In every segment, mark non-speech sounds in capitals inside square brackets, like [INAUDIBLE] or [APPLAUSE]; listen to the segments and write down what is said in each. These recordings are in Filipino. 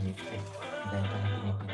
pinipit. Dahil pa na pinipit dyan.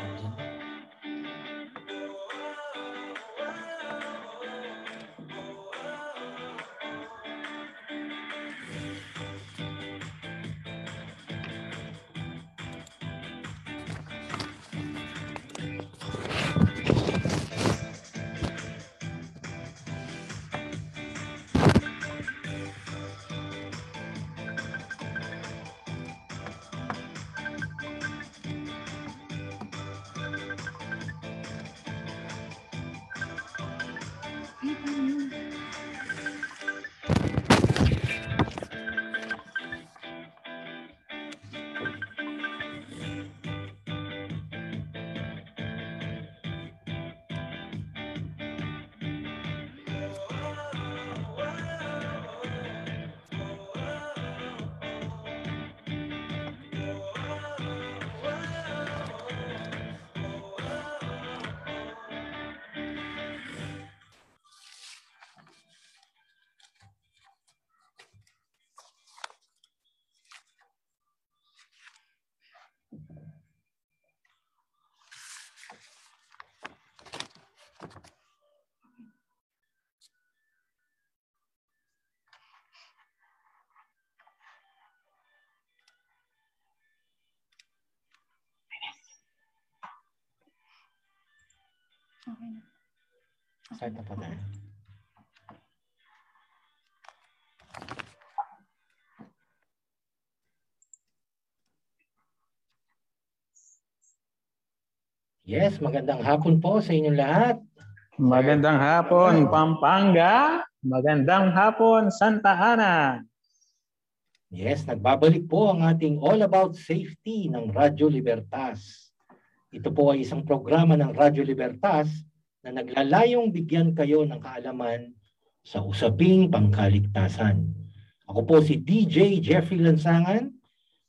Okay na. Start na pa tayo. Yes, magandang hapon po sa inyong lahat. Magandang hapon, Pampanga. Magandang hapon, Santa Ana. Yes, nagbabalik po ang ating All About Safety ng Radyo Libertas. Ito po ay isang programa ng Radyo Libertas na naglalayong bigyan kayo ng kaalaman sa usaping pangkaligtasan. Ako po si DJ Jeffrey Lansangan,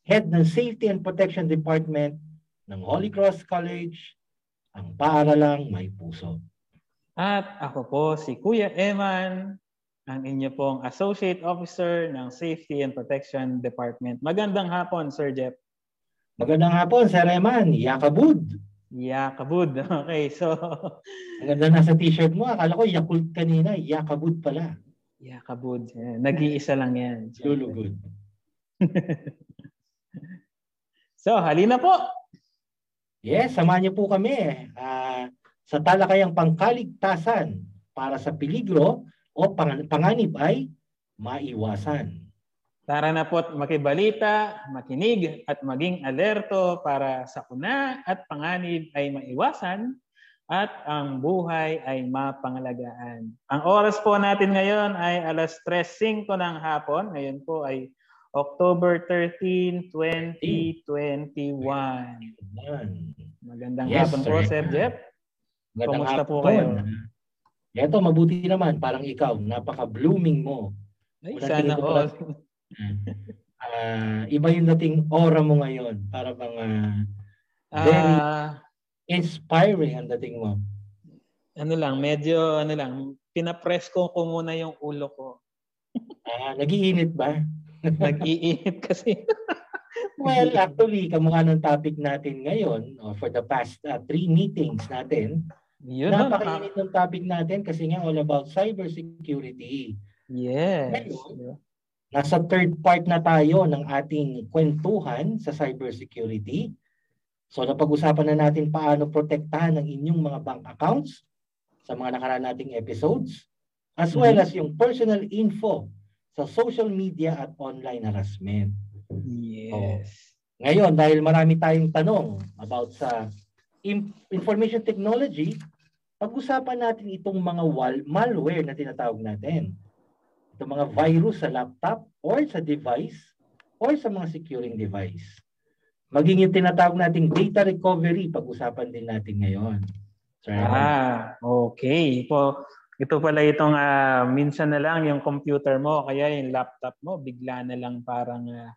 Head ng Safety and Protection Department ng Holy Cross College, ang paaralang may puso. At ako po si Kuya Eman, ang inyo pong Associate Officer ng Safety and Protection Department. Magandang hapon, Sir Jeff. Magandang hapon, Sir Eman. Yakabud. Yakabud. [LAUGHS] Okay, so... Ang ganda na sa t-shirt mo. Akala ko Yakult kanina. Yakabud pala. Yakabud. Eh, Nag-iisa lang yan. [LAUGHS] Lulugod. [LAUGHS] so, halina po. Yes, samahan niyo po kami ah, sa talakayang pangkaligtasan para sa peligro o pang- panganib ay maiwasan. Tara na po't makibalita, makinig at maging alerto para sa una at panganib ay maiwasan at ang buhay ay mapangalagaan. Ang oras po natin ngayon ay alas 3.05 ng hapon. Ngayon po ay October 13, 2021. Yan. Magandang Yes, hapon po, sir. Sir Jeff. Magandang Kumusta hapon. po kayo? Eto, mabuti naman. Parang ikaw, napaka-blooming mo. Ay, sana ko [LAUGHS] Ah, iba yung dating aura mo ngayon. Para bang ah, very Ah, inspiring ang dating mo. ano lang, medyo ano lang, pinapress ko ko muna yung ulo ko. Ah, nagiinit ba? Nag-iinit [LAUGHS] kasi. Well, actually, kamukha ng topic natin ngayon, or for the past ah, three meetings natin, Yun, napakainit ng topic natin kasi nga all about cybersecurity. Yes. Ngayon, Nasa third part na tayo ng ating kwentuhan sa cybersecurity. So napag-usapan na natin paano protektahan ang inyong mga bank accounts sa mga nakaraan nating episodes as well Mhm. as yung personal info sa social media at online harassment. Yes. Ngayon, dahil marami tayong tanong about sa in- information technology, pag-usapan natin itong mga wal- malware na tinatawag natin. Itong mga virus sa laptop or sa device or sa mga securing device. Maging yung tinatawag nating data recovery, pag-usapan din natin ngayon. Sir. Ah, okay. Po, ito pala itong ah, minsan na lang yung computer mo, kaya yung laptop mo, bigla na lang parang ah,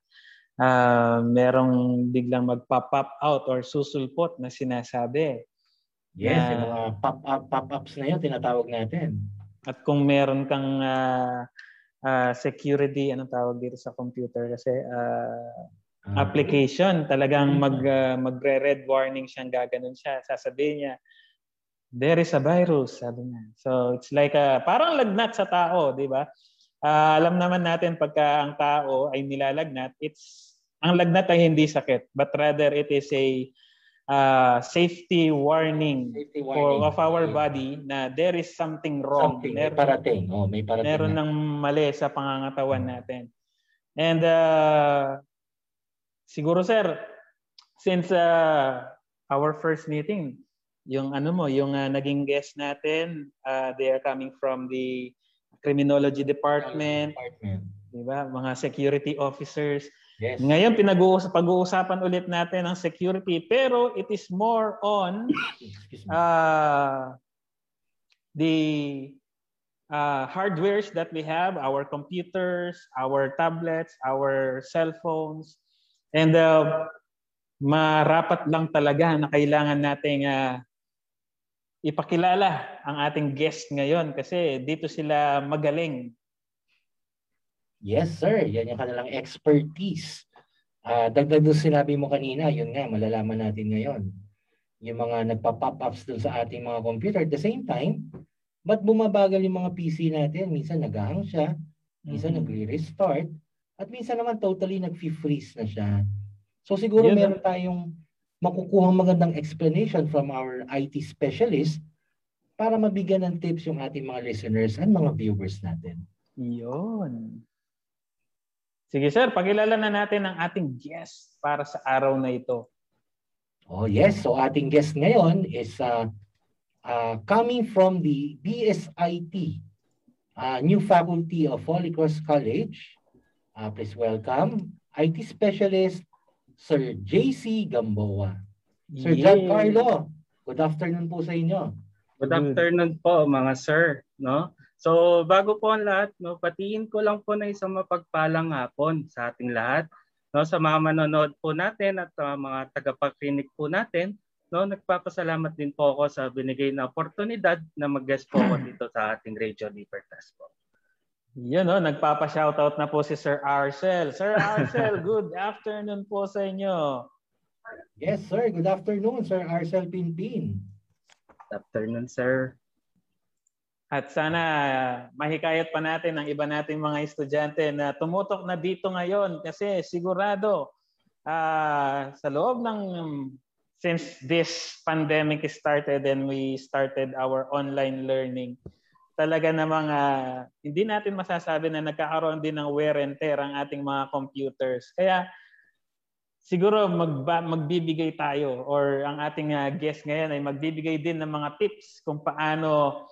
ah, merong biglang mag-pop up out or susulpot na sinasabi. yes, na- yung mga pop-up, pop-ups na yun, tinatawag natin. At kung meron kang ah, ah, security, anong tawag dito sa computer kasi ah, application. Talagang mag, uh, magre-red warning siyang gaganon siya. Sasabihin niya, there is a virus, sabi niya. So it's like a, parang lagnat sa tao, di ba? Uh, alam naman natin pagka ang tao ay nilalagnat, it's ang lagnat ay hindi sakit, but rather it is a uh, safety warning, safety warning for of our body na there is something wrong. Something, meron, may parating. Oh, may parating. Meron ng mali sa pangangatawan natin. And uh, siguro sir, since uh, our first meeting, yung ano mo, yung uh, naging guest natin, uh, they are coming from the criminology department, department. 'di ba? Mga security officers. Yes. Ngayon pinag-uusap pag-uusapan ulit natin ang security pero it is more on uh, the uh, hardwares that we have, our computers, our tablets, our cell phones. And uh, marapat lang talaga na kailangan nating uh, ipakilala ang ating guest ngayon kasi dito sila magaling Yes, sir. Yan yung kanilang expertise. Uh, dagdag doon sinabi mo kanina, yun nga, malalaman natin ngayon. Yung mga nagpa-pop-ups doon sa ating mga computer. At the same time, ba't bumabagal yung mga PC natin? Minsan nag siya, minsan mm-hmm. nagre-restart, at minsan naman totally nag-freeze na siya. So siguro yun meron tayong makukuhang magandang explanation from our IT specialist para mabigyan ng tips yung ating mga listeners and mga viewers natin. Yun. Sige sir, pakilala na natin ang ating guest para sa araw na ito. Oh yes, so ating guest ngayon is uh, uh, coming from the BSIT, uh, new faculty of Holy Cross College. Uh, please welcome IT specialist Sir JC Gamboa. Sir yeah. Giancarlo, good afternoon po sa inyo. Good afternoon po mga sir, no? So bago po ang lahat, no, patiin ko lang po na isang mapagpalang hapon sa ating lahat. No, sa mga manonood po natin at uh, mga tagapakinig po natin, no, nagpapasalamat din po ako sa binigay na oportunidad na mag-guest po ako dito sa ating Radio Libertas po. Yun, no, nagpapa-shoutout na po si Sir Arcel. Sir Arcel, [LAUGHS] good afternoon po sa inyo. Yes, sir. Good afternoon, Sir Arcel Pinpin. Good afternoon, sir. At sana mahikayat pa natin ang iba nating mga estudyante na tumutok na dito ngayon kasi sigurado uh, sa loob ng since this pandemic started and we started our online learning talaga namang uh, hindi natin masasabi na nagkakaroon din ng wear and tear ang ating mga computers. Kaya siguro magba, magbibigay tayo or ang ating uh, guest ngayon ay magbibigay din ng mga tips kung paano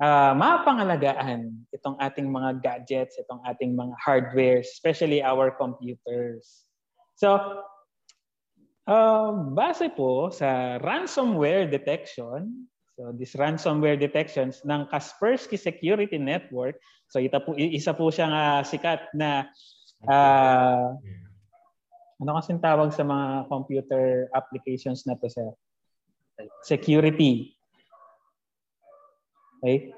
uh, mapangalagaan itong ating mga gadgets, itong ating mga hardware, especially our computers. So, uh, base po sa ransomware detection, so this ransomware detections ng Kaspersky Security Network, so ita po, isa po siyang uh, sikat na uh, ano kasing tawag sa mga computer applications na to, sir? Security Okay?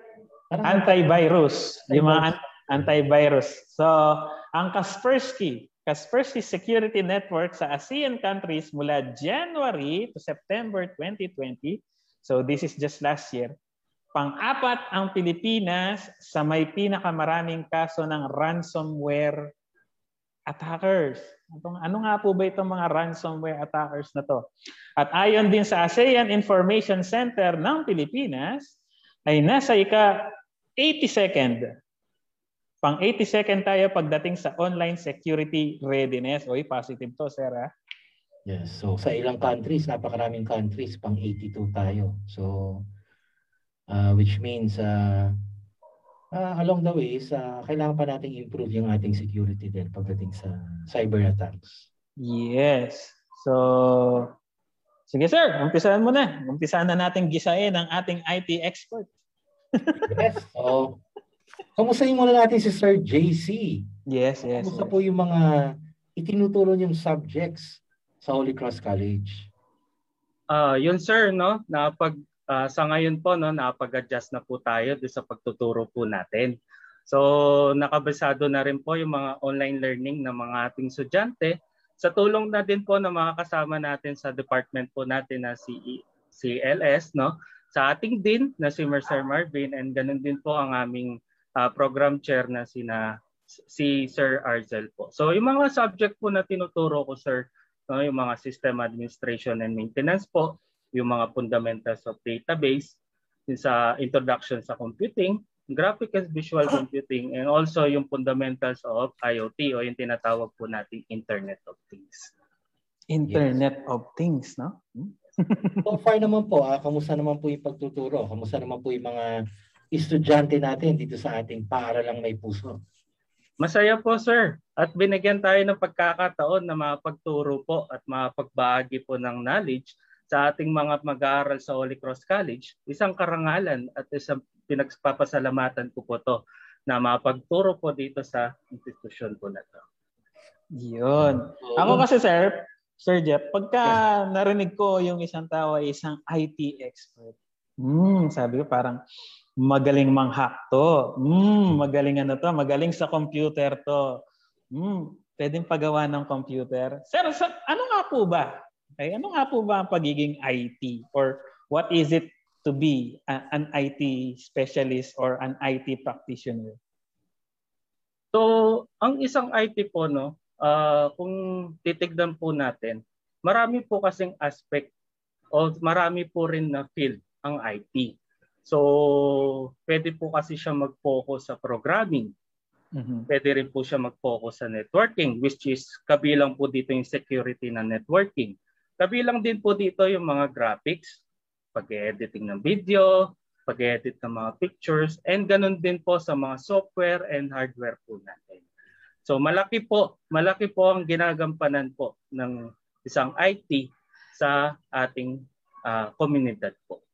Antivirus. Yung mga antivirus. So, ang Kaspersky, Kaspersky Security Network sa ASEAN countries mula January to September 2020, so this is just last year, pang-apat ang Pilipinas sa may pinakamaraming kaso ng ransomware attackers. Ano, ano nga po ba itong mga ransomware attackers na to? At ayon din sa ASEAN Information Center ng Pilipinas, ay nasa ika 82nd. Pang 82nd tayo pagdating sa online security readiness. Oy, positive to, sir. Ha? Yes. So sa ilang countries, napakaraming countries, pang 82 tayo. So uh, which means uh, uh, along the way, uh, kailangan pa nating improve yung ating security din pagdating sa cyber attacks. Yes. So Sige sir, umpisahan mo na. Umpisahan na natin gisain ang ating IT expert yes. So, kamustahin muna natin si Sir JC. Yes, yes. Kamusta yes. po yung mga itinuturo niyong subjects sa Holy Cross College? Uh, yun sir, no? Napag, uh, sa ngayon po, no, napag-adjust na po tayo sa pagtuturo po natin. So, nakabasado na rin po yung mga online learning ng mga ating estudyante sa tulong na din po ng mga kasama natin sa department po natin na si CLS, no? Sa ating din na si Mercer Marvin and ganun din po ang aming uh, program chair na sina si Sir Arzel po. So yung mga subject po na tinuturo ko sir, no, yung mga system administration and maintenance po, yung mga fundamentals of database, sa introduction sa computing, graphic and visual computing, and also yung fundamentals of IoT o yung tinatawag po nating Internet of Things. Internet yes. of Things, no? Hmm? [LAUGHS] so far naman po, ah, kamusta naman po yung pagtuturo? Kamusta naman po yung mga estudyante natin dito sa ating paaralang may puso? Masaya po sir at binigyan tayo ng pagkakataon na mapagturo po at mapagbahagi po ng knowledge sa ating mga mag-aaral sa Holy Cross College. Isang karangalan at isang pinagpapasalamatan ko po to na mapagturo po dito sa institusyon po na to. Yun. Ako kasi sir, Sir Jeff, pagka narinig ko yung isang tao ay isang IT expert, hmm, sabi ko parang magaling manghack to. Mm, magaling ano to, magaling sa computer to. Mm, pwedeng pagawa ng computer. Sir, sa, ano nga po ba? Okay, ano nga po ba ang pagiging IT or what is it to be a, an IT specialist or an IT practitioner? So, ang isang IT po no, uh, kung titignan po natin, marami po kasing aspect o marami po rin na field ang IT. So, pwede po kasi siya mag-focus sa programming. Mm-hmm. Pwede rin po siya mag-focus sa networking, which is kabilang po dito yung security ng networking. Kabilang din po dito yung mga graphics, pag-editing ng video, pag-edit ng mga pictures, and ganun din po sa mga software and hardware po natin. So malaki po, malaki po ang ginagampanan po ng isang IT sa ating uh, komunidad po.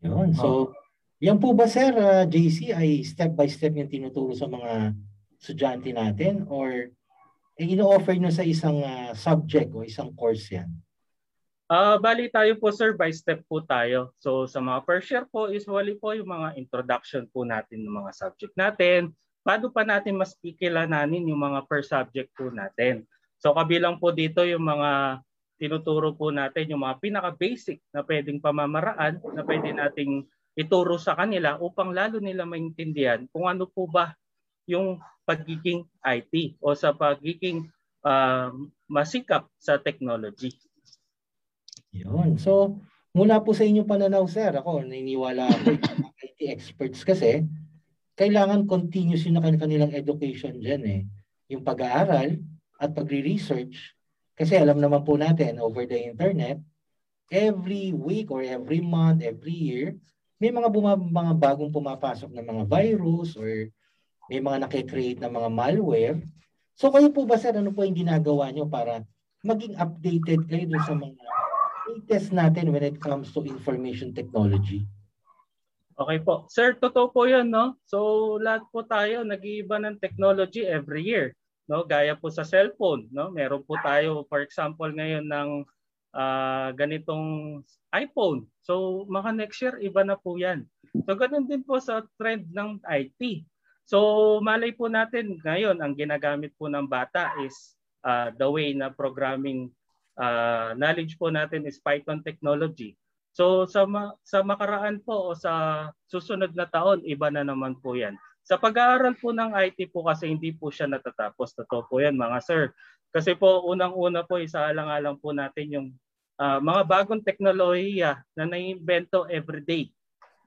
Yun. So, yan po ba sir, uh, ah, JC, ay step by step yung tinuturo sa mga estudyante natin or eh, ino-offer nyo sa isang uh, subject o isang course yan? Uh, bali tayo po sir, by step po tayo. So sa mga first year po, usually po yung mga introduction po natin ng mga subject natin. Paano pa natin mas kikilananin yung mga per subject po natin. So kabilang po dito yung mga tinuturo po natin yung mga pinaka-basic na pwedeng pamamaraan na pwede nating ituro sa kanila upang lalo nila maintindihan kung ano po ba yung pagiging IT o sa pagiging uh, masikap sa technology. Yun. So, mula po sa inyong pananaw, sir, ako naniniwala ako [LAUGHS] IT experts kasi kailangan continuous yung kanilang education dyan eh. Yung pag-aaral at pagre-research kasi alam naman po natin over the internet, every week or every month, every year, may mga buma- mga bagong pumapasok na mga virus or may mga nakikreate na mga malware. So kayo po ba sir, ano po yung ginagawa nyo para maging updated kayo sa mga latest natin when it comes to information technology? Okay po. Sir, totoo po yan, no? So, lahat po tayo nag-iiba ng technology every year no gaya po sa cellphone no meron po tayo for example ngayon ng uh, ganitong iPhone so mga next year iba na po yan so ganoon din po sa trend ng IT so malay po natin ngayon ang ginagamit po ng bata is uh, the way na programming uh, knowledge po natin is Python technology so sa ma- sa makaraan po o sa susunod na taon iba na naman po yan sa pag-aaral po ng IT po kasi hindi po siya natatapos. Totoo po yan mga sir. Kasi po unang-una po isaalang-alang po natin yung uh, mga bagong teknolohiya na naiimbento every day,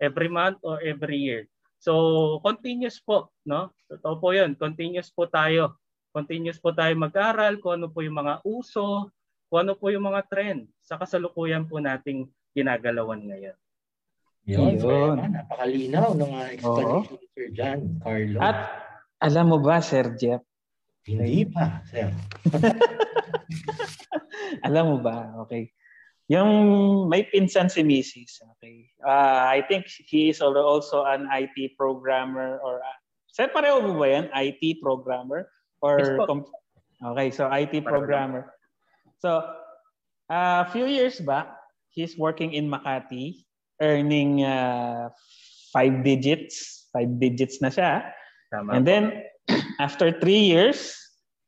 every month or every year. So continuous po, no? Totoo po 'yun. Continuous po tayo. Continuous po tayo mag-aral kung ano po yung mga uso, kung ano po yung mga trend sa kasalukuyan po nating ginagalawan ngayon. Yun, ayan, napakalinaw ng uh, explanation ni Sir John Carlo. At alam mo ba, Sir Jeff? Hindi pa, Sir. [LAUGHS] alam mo ba? Okay. Yung may pinsan si Mrs. Okay. Uh, I think he is also an IT programmer or uh, Sir, pareho mo ba yan? IT programmer? Or yes, Okay, so IT programmer. So, a uh, few years back, he's working in Makati earning uh, five digits. Five digits na siya. Tama And then, [CLEARS THROAT] after three years,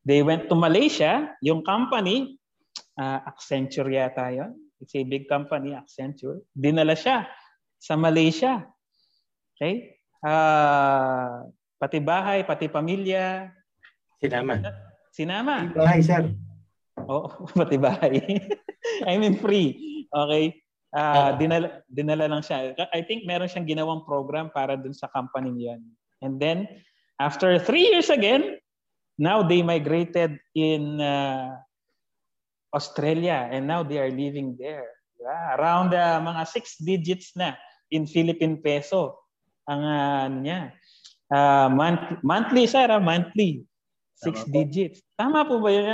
They went to Malaysia, yung company, uh, Accenture yata yun. It's a big company, Accenture. Dinala siya sa Malaysia. Okay? Uh, pati bahay, pati pamilya. Sinama. Sinama. Pati bahay, sir. Oo, oh, [LAUGHS] pati bahay. I mean free. Okay? Uh, dinala, dinala lang siya. I think meron siyang ginawang program para dun sa company niyan. And then, after three years again, Now they migrated in uh, Australia and now they are living there. Yeah, around uh, mga six digits na in Philippine peso ang uh, ano niya. Uh, month, monthly, sir, uh, monthly. Six Tama digits. Po. Tama po ba yun?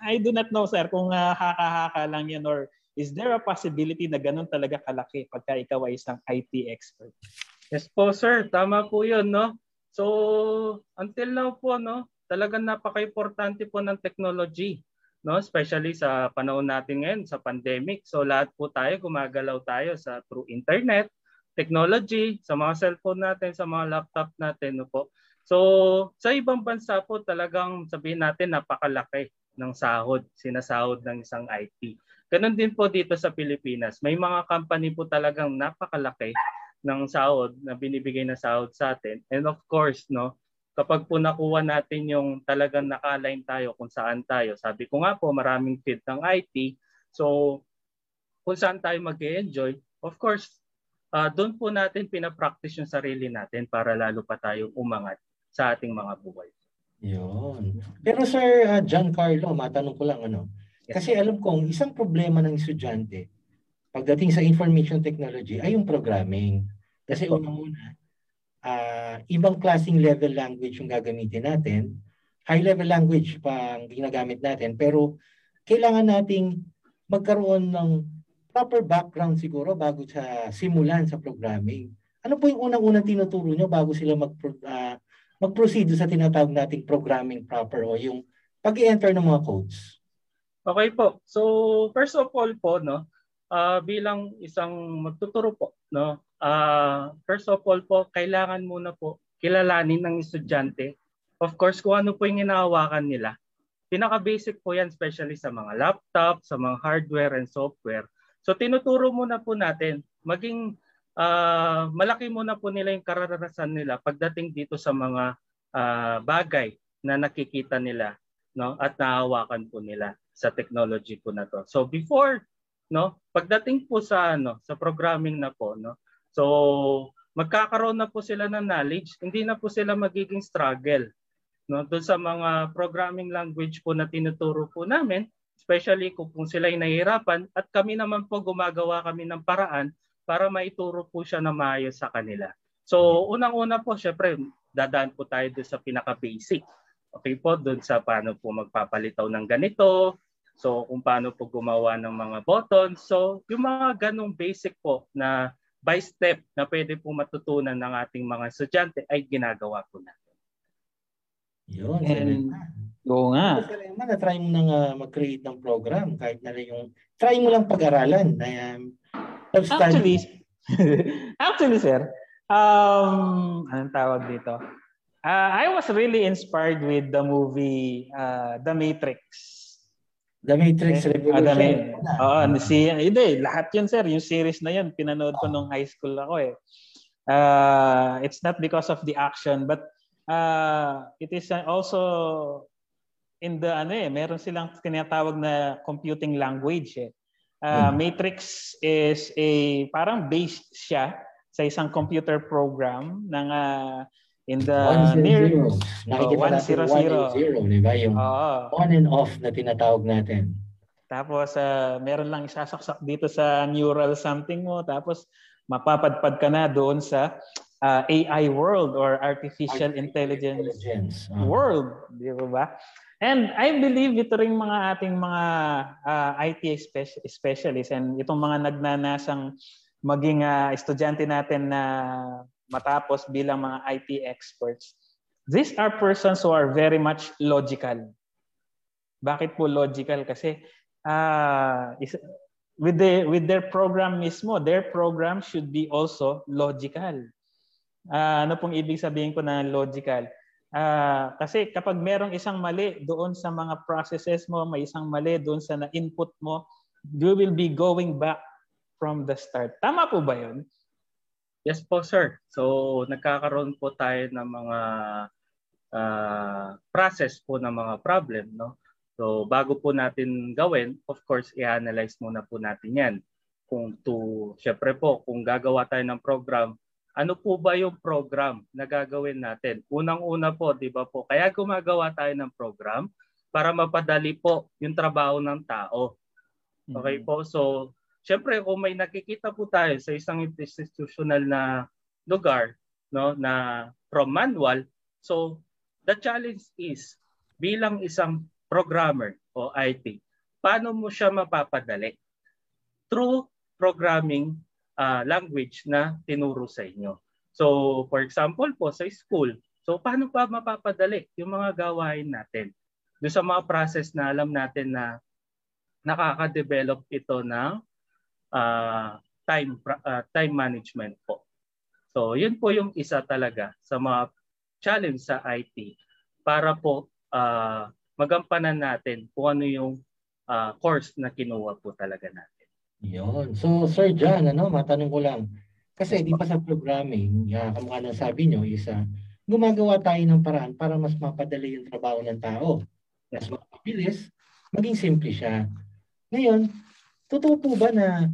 I do not know, sir, kung uh, haka-haka lang yan or is there a possibility na ganun talaga kalaki pagka ikaw ay isang IT expert? Yes po, sir. Tama po yun, no? So, until now po, no, talagang napaka-importante po ng technology, no? Especially sa panahon natin ngayon sa pandemic. So lahat po tayo gumagalaw tayo sa through internet, technology, sa mga cellphone natin, sa mga laptop natin, no po. So sa ibang bansa po talagang sabihin natin napakalaki ng sahod, sinasahod ng isang IT. Ganon din po dito sa Pilipinas. May mga company po talagang napakalaki ng sahod na binibigay na sahod sa atin. And of course, no, kapag po nakuha natin yung talagang naka-align tayo kung saan tayo. Sabi ko nga po, maraming field ng IT. So, kung saan tayo mag enjoy of course, uh, doon po natin pinapractice yung sarili natin para lalo pa tayo umangat sa ating mga buhay. Yun. Pero Sir uh, Giancarlo, matanong ko lang ano. Yes. Kasi alam kong isang problema ng estudyante pagdating sa information technology ay yung programming. Kasi unang-una, uh, ibang klaseng level language yung gagamitin natin. High level language pa ang ginagamit natin. Pero kailangan nating magkaroon ng proper background siguro bago sa simulan sa programming. Ano po yung unang-unang tinuturo nyo bago sila mag, uh, mag-proceed sa tinatawag nating programming proper o yung pag-enter ng mga codes? Okay po. So first of all po, no, uh, bilang isang magtuturo po, no, uh, first of all po, kailangan muna po kilalanin ng estudyante. Of course, kung ano po yung inahawakan nila. Pinaka-basic po yan, especially sa mga laptop, sa mga hardware and software. So tinuturo muna po natin, maging uh, malaki muna po nila yung karanasan nila pagdating dito sa mga uh, bagay na nakikita nila no at nahawakan po nila sa technology po na to. So before no pagdating po sa ano sa programming na po no So, magkakaroon na po sila ng knowledge, hindi na po sila magiging struggle. No, doon sa mga programming language po na tinuturo po namin, especially kung, kung sila ay nahihirapan at kami naman po gumagawa kami ng paraan para maituro po siya na maayos sa kanila. So, unang-una po, syempre, dadaan po tayo doon sa pinaka-basic. Okay po, doon sa paano po magpapalitaw ng ganito, so kung paano po gumawa ng mga buttons. So, yung mga ganong basic po na by step na pwede po matutunan ng ating mga estudyante ay ginagawa po natin. Yun. And, oo nga. Salamat na try mo nang uh, mag-create ng program kahit na yung try mo lang pag-aralan na um, Actually, [LAUGHS] actually sir, um, anong tawag dito? Uh, I was really inspired with the movie uh, The Matrix. The Matrix eh, Revolution. Ah, the Oo, oh, si, hindi, lahat yun sir, yung series na yun, pinanood ko nung high school ako eh. Uh, it's not because of the action, but uh, it is also in the ano eh, meron silang tinatawag na computing language eh. Uh. Matrix is a parang based siya sa isang computer program ng uh, in the one near zero. Nakikita oh, natin zero, zero. zero, di ba? Yung oh. on and off na tinatawag natin. Tapos uh, meron lang isasaksak dito sa neural something mo tapos mapapadpad ka na doon sa uh, AI world or artificial, artificial intelligence, intelligence. Uh-huh. world, di ba? And I believe ito ring mga ating mga uh, IT specialists and itong mga nagnanasang maging uh, estudyante natin na matapos bilang mga IT experts. These are persons who are very much logical. Bakit po logical? Kasi uh, is, with, the, with their program mismo, their program should be also logical. Uh, ano pong ibig sabihin ko na logical? Uh, kasi kapag merong isang mali doon sa mga processes mo, may isang mali doon sa na-input mo, you will be going back from the start. Tama po ba yun? Yes po, sir. So, nagkakaroon po tayo ng mga uh, process po ng mga problem. No? So, bago po natin gawin, of course, i-analyze muna po natin yan. Kung to, syempre po, kung gagawa tayo ng program, ano po ba yung program na gagawin natin? Unang-una po, di ba po, kaya gumagawa tayo ng program para mapadali po yung trabaho ng tao. Okay mm-hmm. po, so syempre kung may nakikita po tayo sa isang institutional na lugar no na from manual, so the challenge is bilang isang programmer o IT, paano mo siya mapapadali? Through programming uh, language na tinuro sa inyo. So, for example po sa school, so paano pa mapapadali yung mga gawain natin? Doon sa mga process na alam natin na nakaka-develop ito ng uh, time uh, time management po. So, yun po yung isa talaga sa mga challenge sa IT para po uh, magampanan natin kung ano yung uh, course na kinuha po talaga natin. Yun. So, Sir John, ano, matanong ko lang. Kasi di pa sa programming, uh, kamukha ng sabi nyo, isa, gumagawa tayo ng paraan para mas mapadali yung trabaho ng tao. Mas mapabilis, maging simple siya. Ngayon, totoo po ba na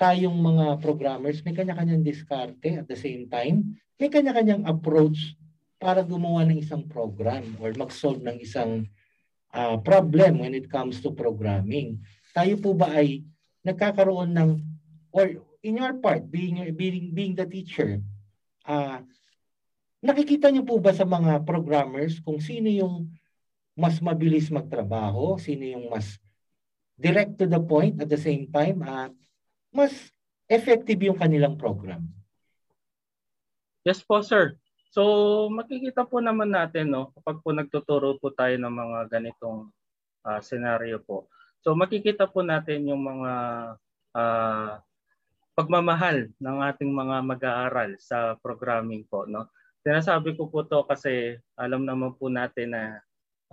tayong mga programmers may kanya-kanyang diskarte at the same time, may kanya-kanyang approach para gumawa ng isang program or mag-solve ng isang uh, problem when it comes to programming. Tayo po ba ay nagkakaroon ng or in your part being being being the teacher uh, nakikita niyo po ba sa mga programmers kung sino yung mas mabilis magtrabaho sino yung mas direct to the point at the same time uh, mas effective yung kanilang program? Yes po sir. So makikita po naman natin no kapag po nagtuturo po tayo ng mga ganitong uh, senaryo po So makikita po natin yung mga uh, pagmamahal ng ating mga mag-aaral sa programming po. No? Sinasabi ko po to kasi alam naman po natin na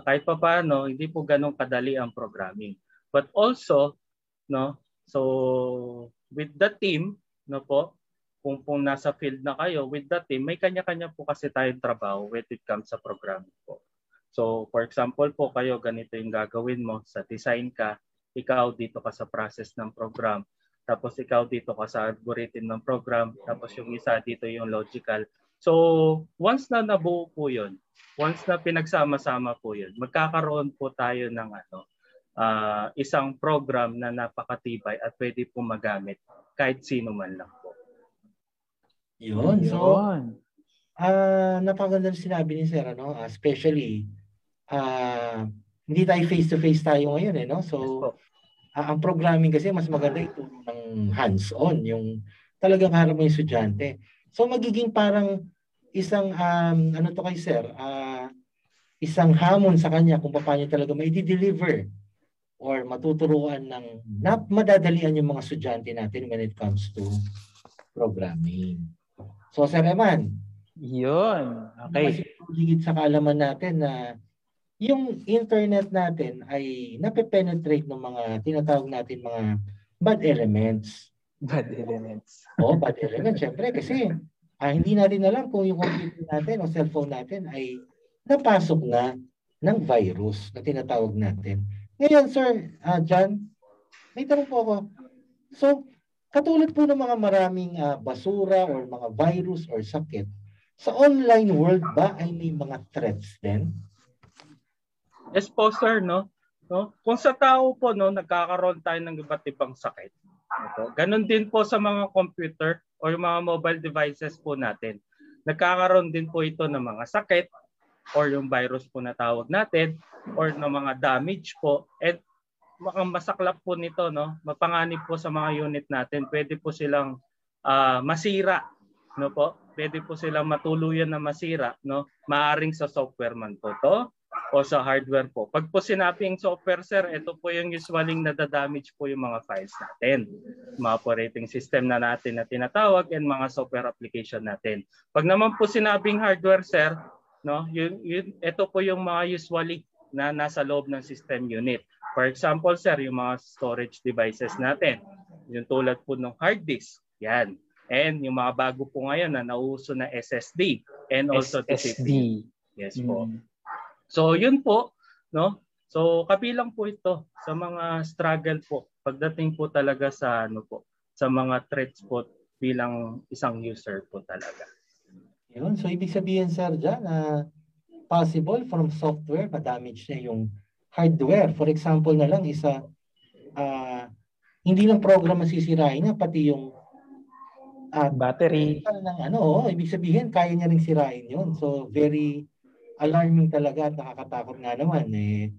kahit pa paano, hindi po ganun kadali ang programming. But also, no, so with the team, no po, kung po nasa field na kayo, with the team, may kanya-kanya po kasi tayong trabaho when it comes sa programming po. So for example po kayo, ganito yung gagawin mo sa design ka, ikaw dito ka sa process ng program, tapos ikaw dito ka sa algorithm ng program, tapos yung isa dito yung logical. So once na nabuo po yun, once na pinagsama-sama po yun, magkakaroon po tayo ng ano, uh, isang program na napakatibay at pwede po magamit kahit sino man lang po. Yun. So, uh, napakaganda sinabi ni Sir, ano? Uh, especially uh, hindi tayo face-to-face tayo ngayon eh, no? So, uh, ang programming kasi mas maganda ituro ng hands-on, yung talagang harap mo yung estudyante. So, magiging parang isang, um, ano to kay sir, uh, isang hamon sa kanya kung paano talaga may deliver or matuturuan ng na, madadalian yung mga estudyante natin when it comes to programming. So, Sir Eman. Yun. Okay. Mas sa kaalaman natin na yung internet natin ay nape-penetrate ng mga tinatawag natin mga bad elements. Bad elements. [LAUGHS] Oo, bad elements. Siyempre, kasi ah, hindi natin alam kung yung computer natin o cellphone natin ay napasok na ng virus na tinatawag natin. Ngayon, Sir uh, John, may tanong po ako. So, katulad po ng mga maraming uh, basura or mga virus or sakit, sa online world ba ay may mga threats din? Exposure no? No? Kung sa tao po no nagkakaroon tayo ng iba't ibang sakit ito ganun din po sa mga computer o yung mga mobile devices po natin. Nagkakaroon din po ito ng mga sakit or yung virus po na tawag natin or ng mga damage po. And ang masaklap po nito no? Mapanganib po sa mga unit natin. Pwede po silang uh, masira no po. Pwede po silang matuluyan na masira no? Maaring sa software man po to o sa hardware po. Pag po sinabing software sir, ito po yung usually nadadamage po yung mga files natin. Mga operating system na natin na tinatawag and mga software application natin. Pag naman po sinabing hardware sir, no? Yun, yun, ito po yung mga usually na nasa loob ng system unit. For example, sir, yung mga storage devices natin. Yung tulad po ng hard disk. Yan. And yung mga bago po ngayon na nauso na SSD and also SSD. Yes po. Mm. So yun po, no? So kabilang po ito sa mga struggle po pagdating po talaga sa ano po, sa mga threats po bilang isang user po talaga. Yun. So, ibig sabihin, sir, dyan, na possible from software, ma-damage na yung hardware. For example na lang, isa, ah, hindi lang program masisirain niya, pati yung ah, Battery. ng ano, oh, ibig sabihin, kaya niya ring sirain yun. So, very alarming talaga at nakakatakot nga naman. Eh,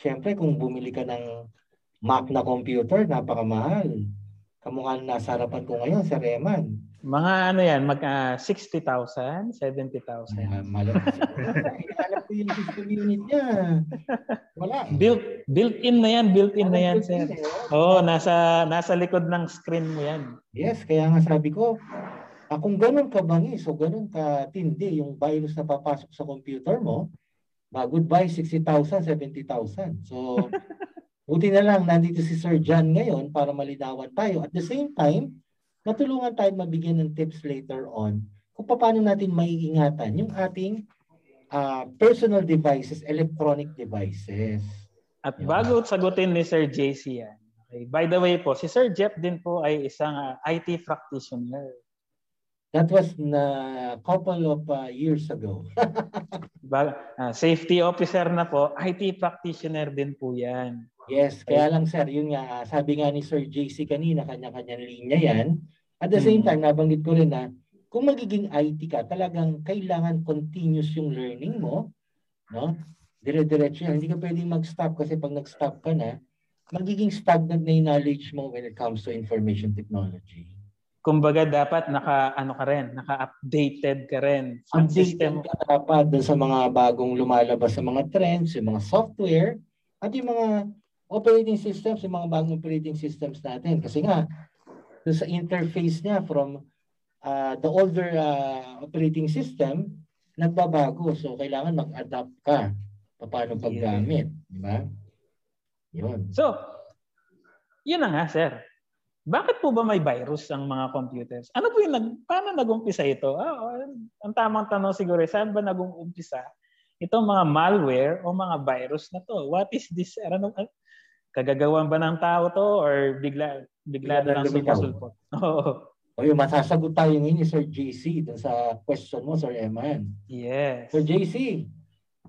Siyempre, kung bumili ka ng Mac na computer, napakamahal. Kamukha na nasa harapan ko ngayon, Sir Eman. Mga ano yan, mag ah, 60,000, 70,000. Uh, malam Alam ko yung system unit niya. Wala. Built built-in na yan, built-in na yan, sir. Eh, Oo, oh. nasa nasa likod ng screen mo yan. Yes, kaya nga sabi ko, ah, kung ganun ka bangis o ganun ka tindi yung virus na papasok sa computer mo, ah, goodbye 60,000, 70,000. So, [LAUGHS] buti na lang nandito si Sir John ngayon para malinawan tayo. At the same time, matulungan tayo mabigyan ng tips later on kung paano natin maiingatan yung ating ah, personal devices, electronic devices. At Yeah. bago sagutin ni Sir JC yan. Okay. By the way po, si Sir Jeff din po ay isang ah, IT practitioner. That was na couple of ah, years ago. [LAUGHS] Ba- ah, safety officer na po, IT practitioner din po yan. Yes, kaya lang sir, yun nga, ah, sabi nga ni Sir JC kanina, kanya-kanyang linya yan. At the same Hmm. time, nabanggit ko rin na kung magiging IT ka, talagang kailangan continuous yung learning mo. No? Dire-diretso yan. Hindi ka pwedeng mag-stop kasi pag nag-stop ka na, magiging stagnant na yung knowledge mo when it comes to information technology. Kumbaga dapat naka ano ka rin, naka-updated ka rin. Updated ka dapat dun sa mga bagong lumalabas sa mga trends, yung mga software, at yung mga operating systems, yung mga bagong operating systems natin. Kasi nga, dun sa interface niya from uh, the older uh, operating system, nagbabago. So, kailangan mag-adapt ka paano paggamit. Di ba? Yun. So, yun na nga, sir. Bakit po ba may virus ang mga computers? Ano po yung nag, paano nag-umpisa ito? Ah, ah, ang tamang tanong siguro, saan ba nag-umpisa itong mga malware o mga virus na to? What is this? Ano, ah, kagagawan ba ng tao to or bigla bigla Bigla na lang sumusulpot? [LAUGHS] Oo. O yung masasagot tayo ngayon ni Sir JC dun sa question mo, Sir Eman. Yes. Sir JC,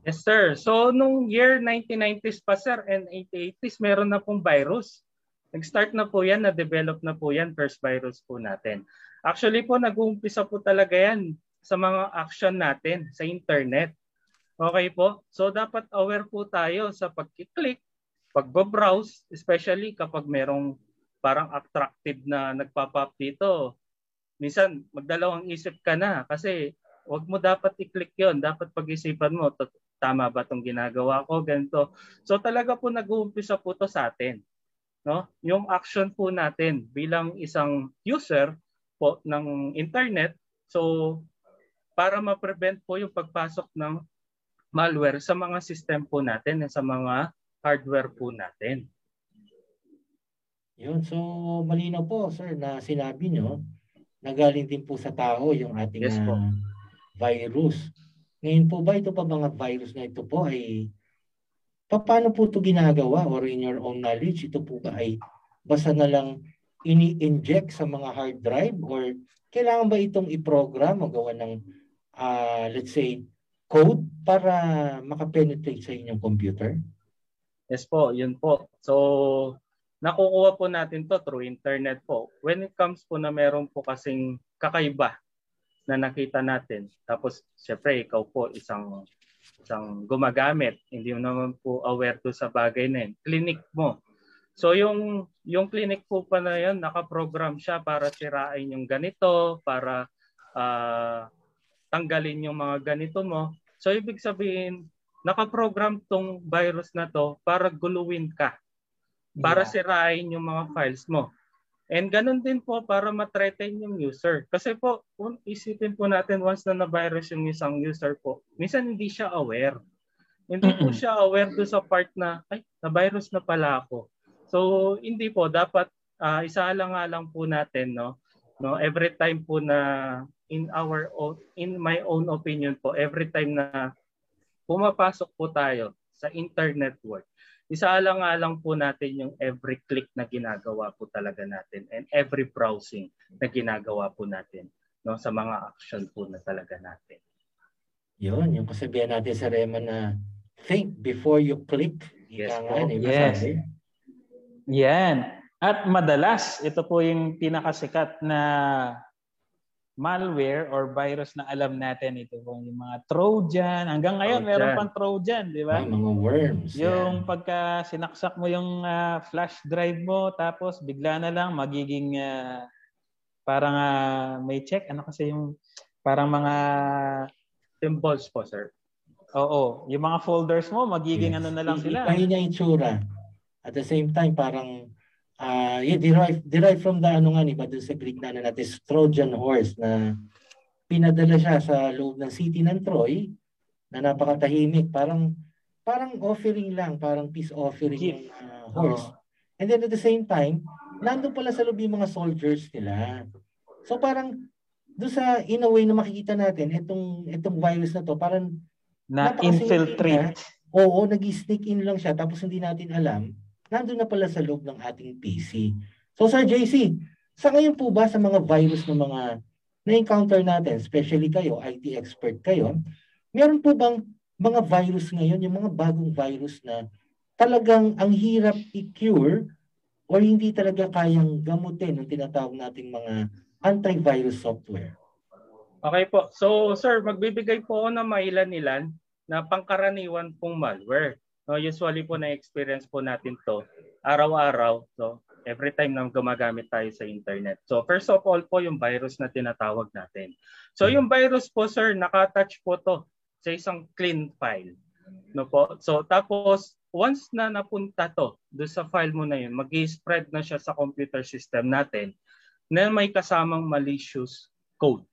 Yes, sir. So, nung year 1990s pa, sir, and 1980s, meron na pong virus. Nag-start na po yan, na-develop na po yan, first virus po natin. Actually po, nag-uumpisa po talaga yan sa mga action natin sa internet. Okay po? So, dapat aware po tayo sa pag-click, pag-browse, especially kapag merong parang attractive na nagpap-up dito. Minsan, magdalawang isip ka na kasi wag mo dapat i-click yon Dapat pag-isipan mo, tama ba itong ginagawa ko, ganito. So talaga po nag-uumpisa po to sa atin. No? Yung action po natin bilang isang user po ng internet. So para ma-prevent po yung pagpasok ng malware sa mga system po natin at sa mga hardware po natin. Yun, so malinaw po sir na sinabi nyo na galing din po sa tao yung ating Yes po. ah, virus. Ngayon po ba ito pa mga virus na ito po ay paano po ito ginagawa or in your own knowledge ito po ba ay basta na lang ini-inject sa mga hard drive or kailangan ba itong i-program o gawa ng ah, let's say code para makapenetrate sa inyong computer? Yes po, yun po. So, nakukuha po natin to through internet po. When it comes po na meron po kasing kakaiba na nakita natin. Tapos, syempre, ikaw po isang isang gumagamit. Hindi mo naman po aware do sa bagay na yun. Clinic mo. So, yung, yung clinic po pa na yun, nakaprogram siya para sirain yung ganito, para ah, tanggalin yung mga ganito mo. So, ibig sabihin, nakaprogram tong virus na to para guluhin ka. Para Yeah. sirain yung mga files mo. And ganun din po para ma-threaten yung user. Kasi po, isipin po natin once na na-virus yung isang user po, minsan hindi siya aware. Hindi po siya aware do sa part na, ay, na-virus na pala ako. So, hindi po. Dapat uh, isa lang nga lang po natin, no? no every time po na in our own in my own opinion po every time na pumapasok po tayo sa internet world isaalang-alang po natin yung every click na ginagawa po talaga natin and every browsing na ginagawa po natin no sa mga action po na talaga natin. Yun, yung kasabihan natin sa Rema na think before you click. Yes, po. Nga, yes. Yan. At madalas, ito po yung pinakasikat na malware or virus na alam natin ito po yung mga Trojan. Hanggang ngayon Trojan. meron pang Trojan, di ba? Oh, mga worms. Yung yeah. pagka sinaksak mo yung uh, flash drive mo tapos bigla na lang magiging uh, parang uh, may check ano kasi yung parang mga symbols po, sir. Oo, yung mga folders mo magiging yes. ano na lang sila. Iba niya itsura. At the same time parang uh, yeah, derived, derived from the ano nga ni ba sa Greek na ano natin Trojan horse na pinadala siya sa loob ng city ng Troy na napakatahimik. Parang parang offering lang parang peace offering yung uh, horse. Oh. and then at the same time nandoon pala sa loob yung mga soldiers nila. So parang do sa in a way na makikita natin itong itong virus na to parang na infiltrate. oo nag-sneak in lang siya tapos hindi natin alam nandun na pala sa loob ng ating PC. So Sir JC, sa ngayon po ba sa mga virus ng mga na-encounter natin, especially kayo, IT expert kayo, meron po bang mga virus ngayon, yung mga bagong virus na talagang ang hirap i-cure or hindi talaga kayang gamutin ng tinatawag nating mga antivirus software? Okay po. So sir, magbibigay po ako ng mailan-ilan na pangkaraniwan pong malware. No, usually po na-experience po natin to araw-araw. So, every time na gumagamit tayo sa internet. So, first of all po yung virus na tinatawag natin. So, yung virus po sir, nakatouch po to sa isang clean file. No po? So, tapos once na napunta to do sa file mo na yun, mag-spread na siya sa computer system natin na may kasamang malicious code.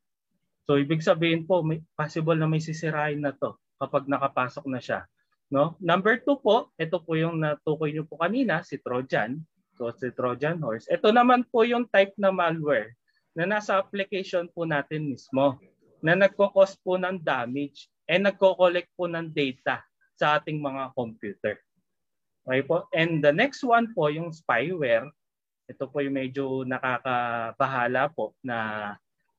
So, ibig sabihin po, may, possible na may sisirain na to kapag nakapasok na siya. No? Number two po, ito po yung natukoy niyo po kanina, si Trojan. So si Trojan horse. Ito naman po yung type na malware na nasa application po natin mismo na nagko-cause po ng damage and nagko-collect po ng data sa ating mga computer. Okay po? And the next one po, yung spyware. Ito po yung medyo nakakabahala po na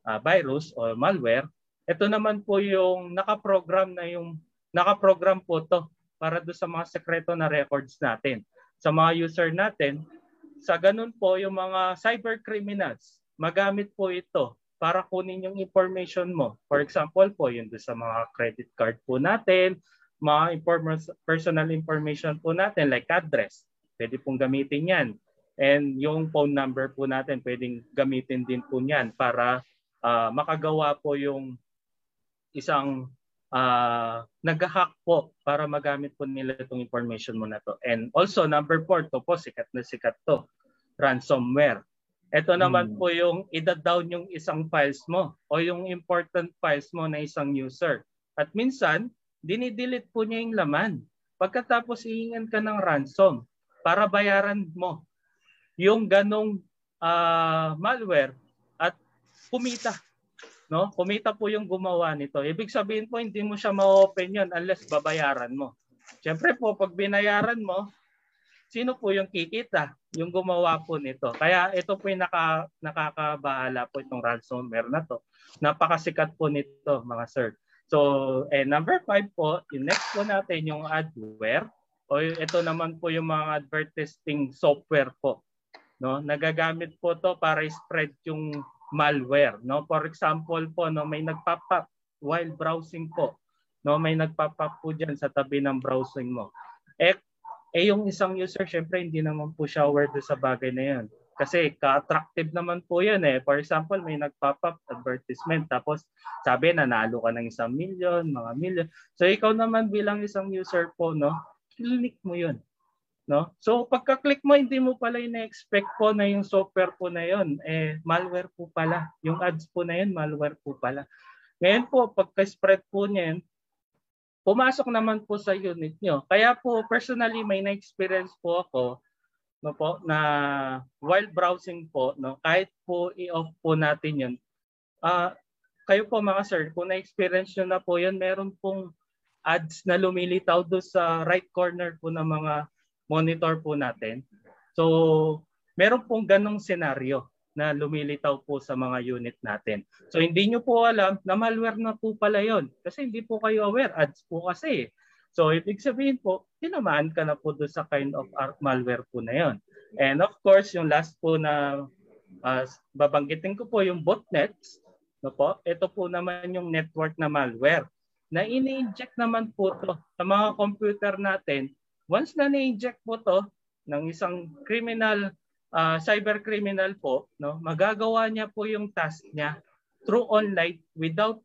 uh, virus or malware. Ito naman po yung nakaprogram na yung nakaprogram po to para do sa mga sekreto na records natin. Sa mga user natin, sa ganun po yung mga cyber criminals, magamit po ito para kunin yung information mo. For example po, yun sa mga credit card po natin, mga inform- personal information po natin like address, pwede pong gamitin yan. And yung phone number po natin, pwedeng gamitin din po yan para uh, makagawa po yung isang uh, nag-hack po para magamit po nila itong information mo na to. And also number four, to po sikat na sikat to, ransomware. Ito naman hmm. po yung ida-down yung isang files mo o yung important files mo na isang user. At minsan, dinidelete po niya yung laman. Pagkatapos iingan ka ng ransom para bayaran mo yung ganong uh, malware at kumita no? Kumita po yung gumawa nito. Ibig sabihin po hindi mo siya ma-open 'yon unless babayaran mo. Siyempre po pag binayaran mo, sino po yung kikita? Yung gumawa po nito. Kaya ito po yung naka, nakakabahala po itong ransomware na to. Napakasikat po nito mga sir. So, eh, number five po, yung next po natin yung adware o ito naman po yung mga advertising software po. No? Nagagamit po to para spread yung malware. No? For example po, no, may nagpop-up while browsing po. No, may nagpop-up po diyan sa tabi ng browsing mo. Eh, eh yung isang user, syempre hindi naman po siya aware sa bagay na 'yan. Kasi ka-attractive naman po 'yan eh. For example, may nagpop-up advertisement tapos sabi nanalo ka ng isang milyon, mga milyon. So ikaw naman bilang isang user po, no, click mo 'yun. No? So pagka-click mo, hindi mo pala ina-expect po na yung software po na yon eh malware po pala. Yung ads po na yun, malware po pala. Ngayon po, pagka-spread po niyan, pumasok naman po sa unit nyo. Kaya po personally may na-experience po ako no po na while browsing po no kahit po i-off po natin 'yun. Uh, kayo po mga sir, kung na-experience nyo na po 'yun, meron pong ads na lumilitaw do sa right corner po ng mga monitor po natin. So, meron pong ganong senaryo na lumilitaw po sa mga unit natin. So, hindi nyo po alam na malware na po pala yon Kasi hindi po kayo aware. Ads po kasi. So, ibig sabihin po, tinamaan ka na po doon sa kind of malware po na yon. And of course, yung last po na uh, babanggitin ko po yung botnets. No po? Ito po naman yung network na malware na ini-inject naman po to sa mga computer natin Once na na-inject po to ng isang criminal, uh, cyber criminal po, no, magagawa niya po yung task niya through online without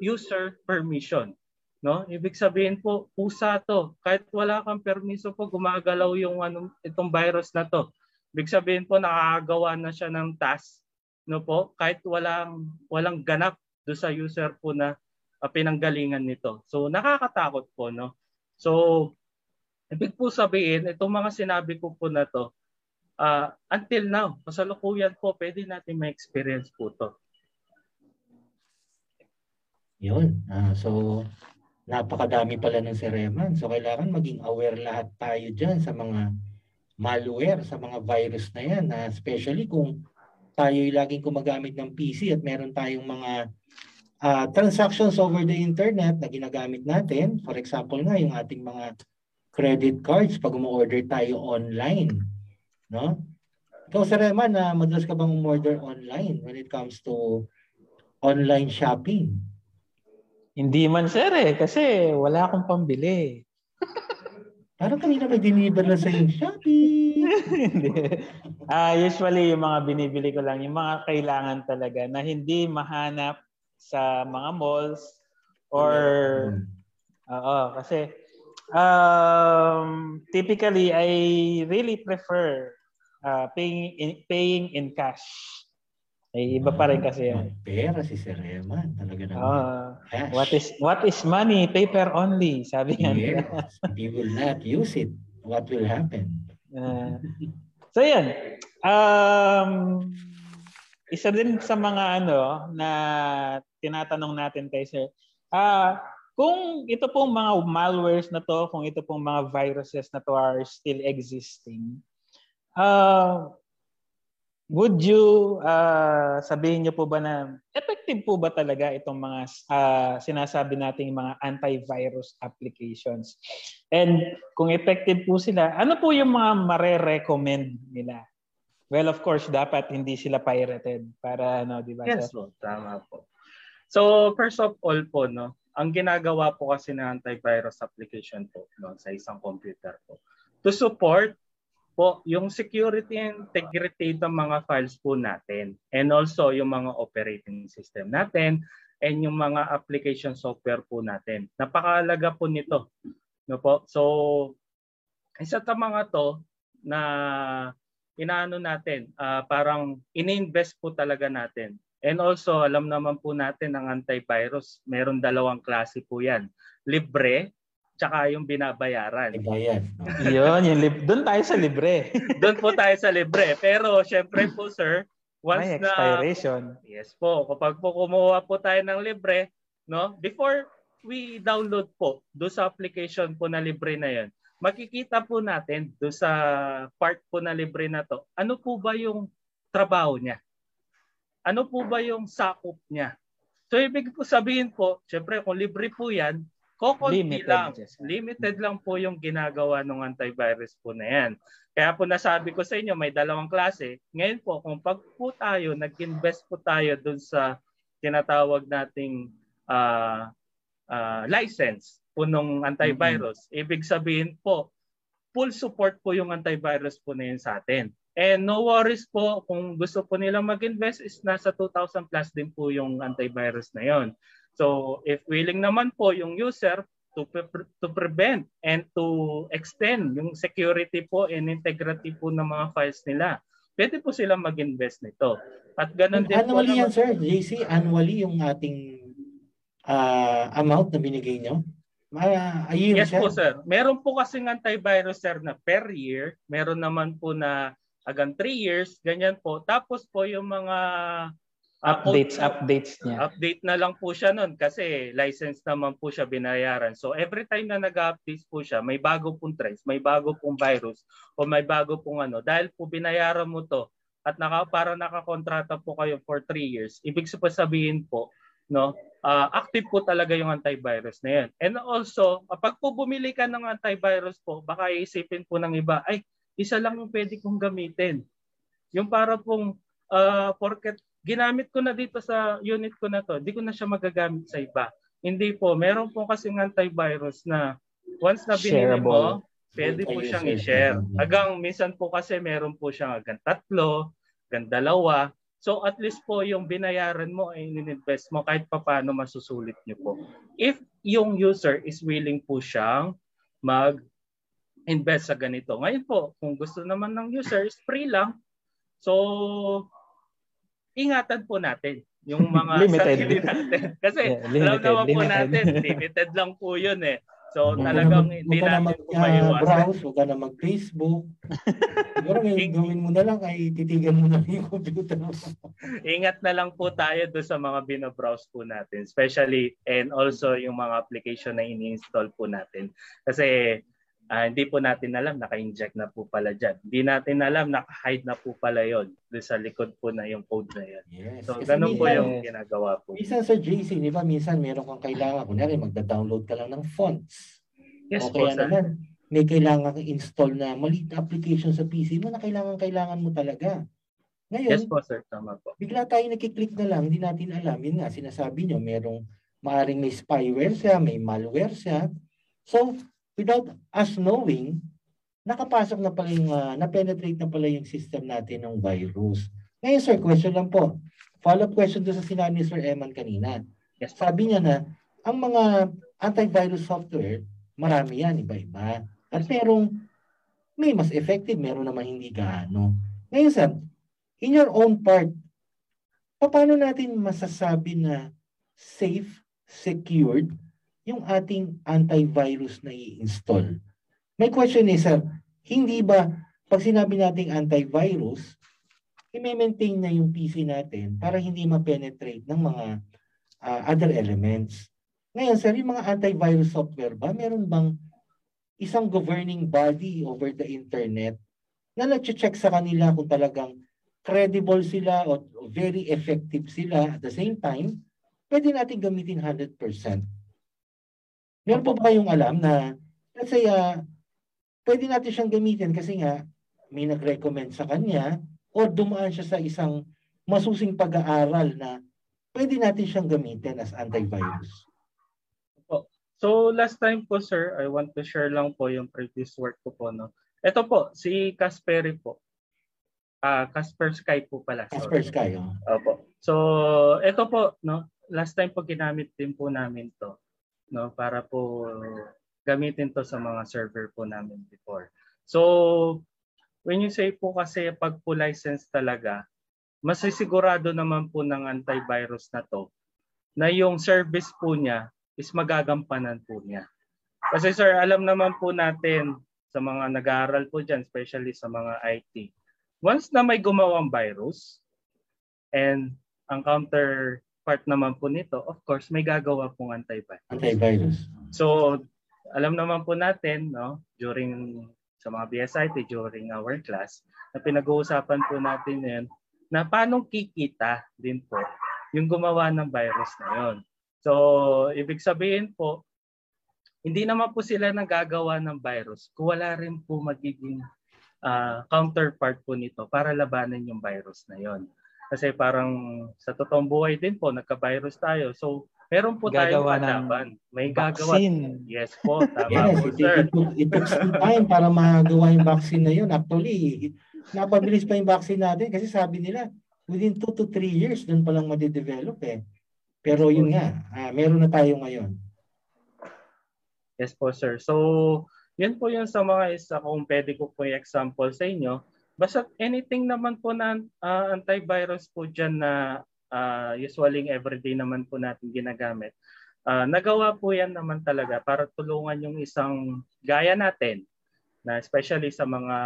user permission. No? Ibig sabihin po, pusa to. Kahit wala kang permiso po, gumagalaw yung ano, itong virus na to. Ibig sabihin po, nakakagawa na siya ng task. No po? Kahit walang, walang ganap do sa user po na uh, pinanggalingan nito. So nakakatakot po. No? So Ibig po sabihin, itong mga sinabi ko po na to, uh, until now, kasalukuyan po, pwede natin ma-experience po to. Yun. Uh, so, napakadami pala ng Sereman. So, kailangan maging aware lahat tayo dyan sa mga malware, sa mga virus na yan. Uh, especially kung tayo laging gumagamit ng PC at meron tayong mga uh, transactions over the internet na ginagamit natin. For example nga, yung ating mga credit cards pag umu-order tayo online. No? Ikaw, Sir Eman, na uh, madalas ka bang umorder online when it comes to online shopping? Hindi man, sir eh. Kasi wala akong pambili. [LAUGHS] Parang kanina may deliver na sa yung Shopee. [LAUGHS] uh, usually, yung mga binibili ko lang, yung mga kailangan talaga na hindi mahanap sa mga malls or... Mm. Oo, kasi Um, typically, I really prefer uh, paying in, paying in cash. Ay, iba pa rin kasi yan. Pera si Sir Eman. Talaga naman. Uh, what is what is money? Paper only. Sabi. Yes. [LAUGHS] If you will not use it, what will happen? Uh, so yan. Um, isa din sa mga ano na tinatanong natin kay Sir. Ah, uh, kung ito pong mga malwares na to, kung ito pong mga viruses na to are still existing, uh, would you uh, sabihin niyo po ba na effective po ba talaga itong mga uh, sinasabi nating mga antivirus applications? And kung effective po sila, ano po yung mga mare-recommend nila? Well, of course, dapat hindi sila pirated para ano, di ba? Yes, so, tama po. So, first of all po, no, ang ginagawa po kasi ng antivirus application po no, sa isang computer po to support po yung security and integrity ng mga files po natin and also yung mga operating system natin and yung mga application software po natin. Napakalaga po nito. No po? So isa sa mga to na inaano natin, uh, parang ini-invest po talaga natin And also, alam naman po natin ang antivirus, meron dalawang klase po yan. Libre, tsaka yung binabayaran. Bayad. Yun, yung lib- doon tayo sa libre. [LAUGHS] doon po tayo sa libre. Pero syempre po sir, once May expiration. na Yes po, kapag po kumuha po tayo ng libre, no? Before we download po do sa application po na libre na 'yon, makikita po natin do sa part po na libre na to, ano po ba yung trabaho niya? Ano po ba yung sakop niya? So ibig po sabihin po, syempre kung libre po yan, kokonti limited lang. Just. Limited lang po yung ginagawa ng antivirus po na yan. Kaya po nasabi ko sa inyo, may dalawang klase. Ngayon po, kung pag po tayo, nag-invest po tayo dun sa tinatawag nating uh, uh, license po ng antivirus, mm-hmm. ibig sabihin po, full support po yung antivirus po na yun sa atin. And no worries po, kung gusto po nilang mag-invest is nasa 2,000 plus din po yung antivirus na yon. So if willing naman po yung user to pre- to prevent and to extend yung security po and integrity po ng mga files nila. Pwede po sila mag-invest nito. At ganun din annually po. yan, sir. JC, annually yung ating uh, amount na binigay nyo? Uh, yes siya? po, sir. Meron po kasing antivirus, sir, na per year. Meron naman po na hanggang 3 years. Ganyan po. Tapos po yung mga uh, updates, po, updates niya. Update na lang po siya nun kasi license naman po siya binayaran. So every time na nag-update po siya, may bago pong threats, may bago pong virus o may bago pong ano. Dahil po binayaran mo to at naka, para nakakontrata po kayo for 3 years, ibig sabihin po, no, uh, active po talaga yung antivirus na yan. And also, kapag po bumili ka ng antivirus po, baka iisipin po ng iba, ay, isa lang yung pwede kong gamitin. Yung para pong, uh, porket ginamit ko na dito sa unit ko na to, di ko na siya magagamit sa iba. Hindi po, meron po kasing antivirus na once na binili mo, pwede po siyang i-share. Hanggang minsan po kasi meron po siyang hanggang tatlo, hanggang dalawa. So at least po yung binayaran mo ay ininvest mo kahit paano masusulit niyo po. If yung user is willing po siyang mag invest sa ganito. Ngayon po, kung gusto naman ng user is free lang. So ingatan po natin yung [LAUGHS] mga limited. sarili natin. [LAUGHS] Kasi yeah, limited, alam naman po natin, limited lang po yun eh. So Huwag talagang na, hindi natin mag, po maiwasan. Uh, browse, huwag ka na mag-Facebook. [LAUGHS] Siguro ngayon gawin mo na lang ay titigan mo na yung computer mo. Ingat na lang po tayo do sa mga binabrowse po natin. Especially and also yung mga application na ini-install po natin. Kasi uh, hindi po natin alam, naka-inject na po pala dyan. Hindi natin alam, naka-hide na po pala yon doon sa likod po na yung code na yun. Yes. So, ganun po yung ginagawa po. Minsan sa JC, di ba, minsan meron kang kailangan, kunyari magda-download ka lang ng fonts. Yes o po, kaya sir. naman, may kailangan kang install na maliit na application sa PC mo na kailangan kailangan mo talaga. Ngayon, yes po, sir. Tama po. bigla tayo nakiklik na lang, hindi natin alam. Yun nga, sinasabi nyo, merong maaring may spyware siya, may malware siya. So, without us knowing, nakapasok na pala yung, uh, na-penetrate na pala yung system natin ng virus. Ngayon sir, question lang po. Follow-up question doon sa sinabi ni Sir Eman kanina. Yes. Sabi niya na, ang mga antivirus software, marami yan, iba-iba. At merong, may mas effective, meron naman hindi gaano. Ngayon sir, in your own part, paano natin masasabi na safe, secured, yung ating antivirus na i-install. My question is, sir, hindi ba pag sinabi nating antivirus, i-maintain na yung PC natin para hindi ma-penetrate ng mga uh, other elements. Ngayon, sir, yung mga antivirus software ba, meron bang isang governing body over the internet na nag-check sa kanila kung talagang credible sila o very effective sila at the same time, pwede natin gamitin 100%. Meron po ba kayong alam na, let's say, uh, pwede natin siyang gamitin kasi nga may nag-recommend sa kanya o dumaan siya sa isang masusing pag-aaral na pwede natin siyang gamitin as antivirus. So last time po sir, I want to share lang po yung previous work ko po. No? Ito po, si Kasperi po. Ah, uh, Casper Sky po pala. Casper Sky, oh. Opo. So, ito po, no, last time po ginamit din po namin to no para po gamitin to sa mga server po namin before. So when you say po kasi pag po license talaga, masisigurado naman po ng antivirus na to na yung service po niya is magagampanan po niya. Kasi sir, alam naman po natin sa mga nag-aaral po dyan, especially sa mga IT, once na may gumawang virus and ang counter part naman po nito, of course, may gagawa pong antivirus. Antivirus. So, alam naman po natin, no, during sa mga BSIT, during our class, na pinag-uusapan po natin yan, na paano kikita din po yung gumawa ng virus na yon. So, ibig sabihin po, hindi naman po sila nagagawa ng virus kung wala rin po magiging uh, counterpart po nito para labanan yung virus na yon. Kasi parang sa totoong buhay din po, nagka-virus tayo. So, meron po tayong kalaban. May gagawa. Vaccine. Yes po, tama yes, po, it, sir. It, it, it some time para magawa yung vaccine na yun. Actually, napabilis pa yung vaccine natin kasi sabi nila, within 2 to 3 years, doon pa lang madidevelop eh. Pero yun nga, uh, meron na tayo ngayon. Yes po, sir. So, yun po yung sa mga isa kung pwede ko po yung example sa inyo. Basta anything naman po na uh, antivirus po dyan na uh, usually everyday naman po natin ginagamit. Uh, nagawa po yan naman talaga para tulungan yung isang gaya natin na especially sa mga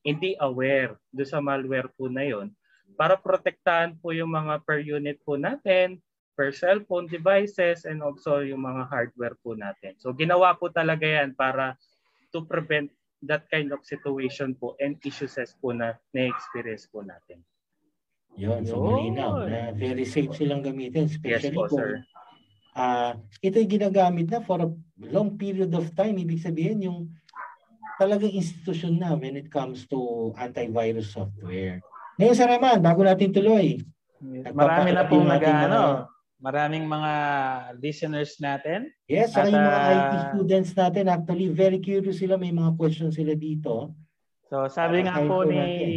hindi aware do sa malware po na yon para protektahan po yung mga per unit po natin, per cellphone devices, and also yung mga hardware po natin. So ginawa po talaga yan para to prevent that kind of situation po and issues po na na-experience po natin. Yun, so malinaw na very safe silang gamitin, especially yes po, kung sir. Uh, ito'y ginagamit na for a long period of time. Ibig sabihin yung talagang institusyon na when it comes to antivirus software. Ngayon sa Raman, bago natin tuloy. Marami na pong nag ano, maraming mga listeners natin. Yes, at yung mga uh, IT students natin, actually very curious sila, may mga questions sila dito. So sabi nga po ni natin.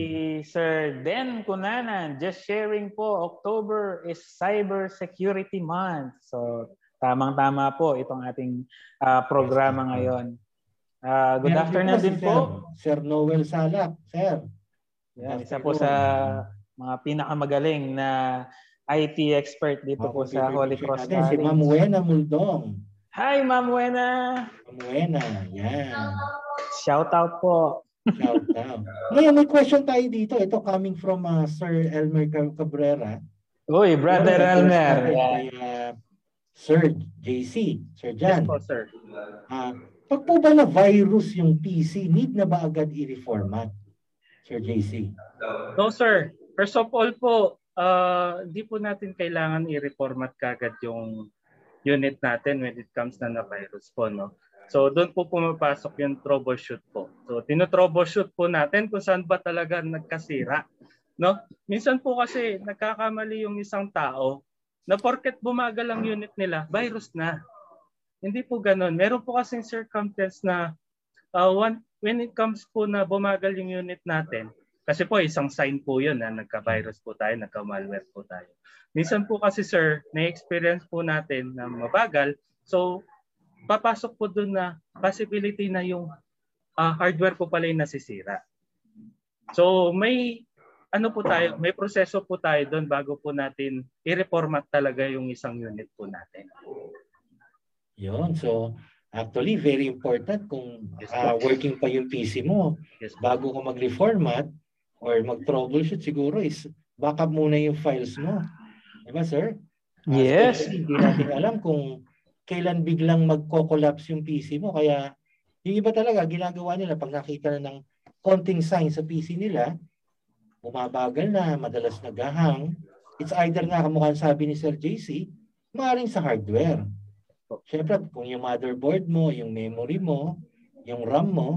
Sir Den Kunanan, just sharing po, October is Cyber Security Month. So tamang-tama po itong ating uh, programa ngayon. Uh, good Meron afternoon din po. Sir Noel Salak, sir. Yan, isa po sa mga pinakamagaling na IT expert dito po sa Holy Cross College. Si Ma'am Wena Muldong. Hi, Ma'am Wena. Ma'am Wena, yan. Shout out po. Shout out. [LAUGHS] Ngayon, may question tayo dito. Ito coming from uh, Sir Elmer Cabrera. Uy, Brother Ito, Elmer. Kay, uh, Sir JC, Sir Jan. Yes po, sir. Uh, pag po ba na virus yung PC, need na ba agad i-reformat? Sir JC. No, sir. First of all po, uh, hindi po natin kailangan i-reformat kagad yung unit natin when it comes na na virus po. No? So doon po pumapasok yung troubleshoot po. So tino-troubleshoot po natin kung saan ba talaga nagkasira. No? Minsan po kasi nagkakamali yung isang tao na porket bumagal ang unit nila, virus na. Hindi po ganoon. Meron po kasing circumstance na uh, when it comes po na bumagal yung unit natin, kasi po isang sign po yun na nagka-virus po tayo, nagka-malware po tayo. Minsan po kasi sir, na-experience po natin na mabagal. So, papasok po doon na possibility na yung uh, hardware po pala yung nasisira. So, may ano po tayo, may proseso po tayo doon bago po natin i-reformat talaga yung isang unit po natin. Yon, so actually very important kung uh, working pa yung PC mo yes, bago ko mag-reformat, or mag-troubleshoot siguro is backup muna yung files mo. Di ba, sir? Yes. Uh, hindi natin alam kung kailan biglang magko-collapse yung PC mo. Kaya yung iba talaga, ginagawa nila pag nakita na ng konting sign sa PC nila, bumabagal na, madalas naghahang. It's either nga kamukha sabi ni Sir JC, maaaring sa hardware. Siyempre, kung yung motherboard mo, yung memory mo, yung RAM mo,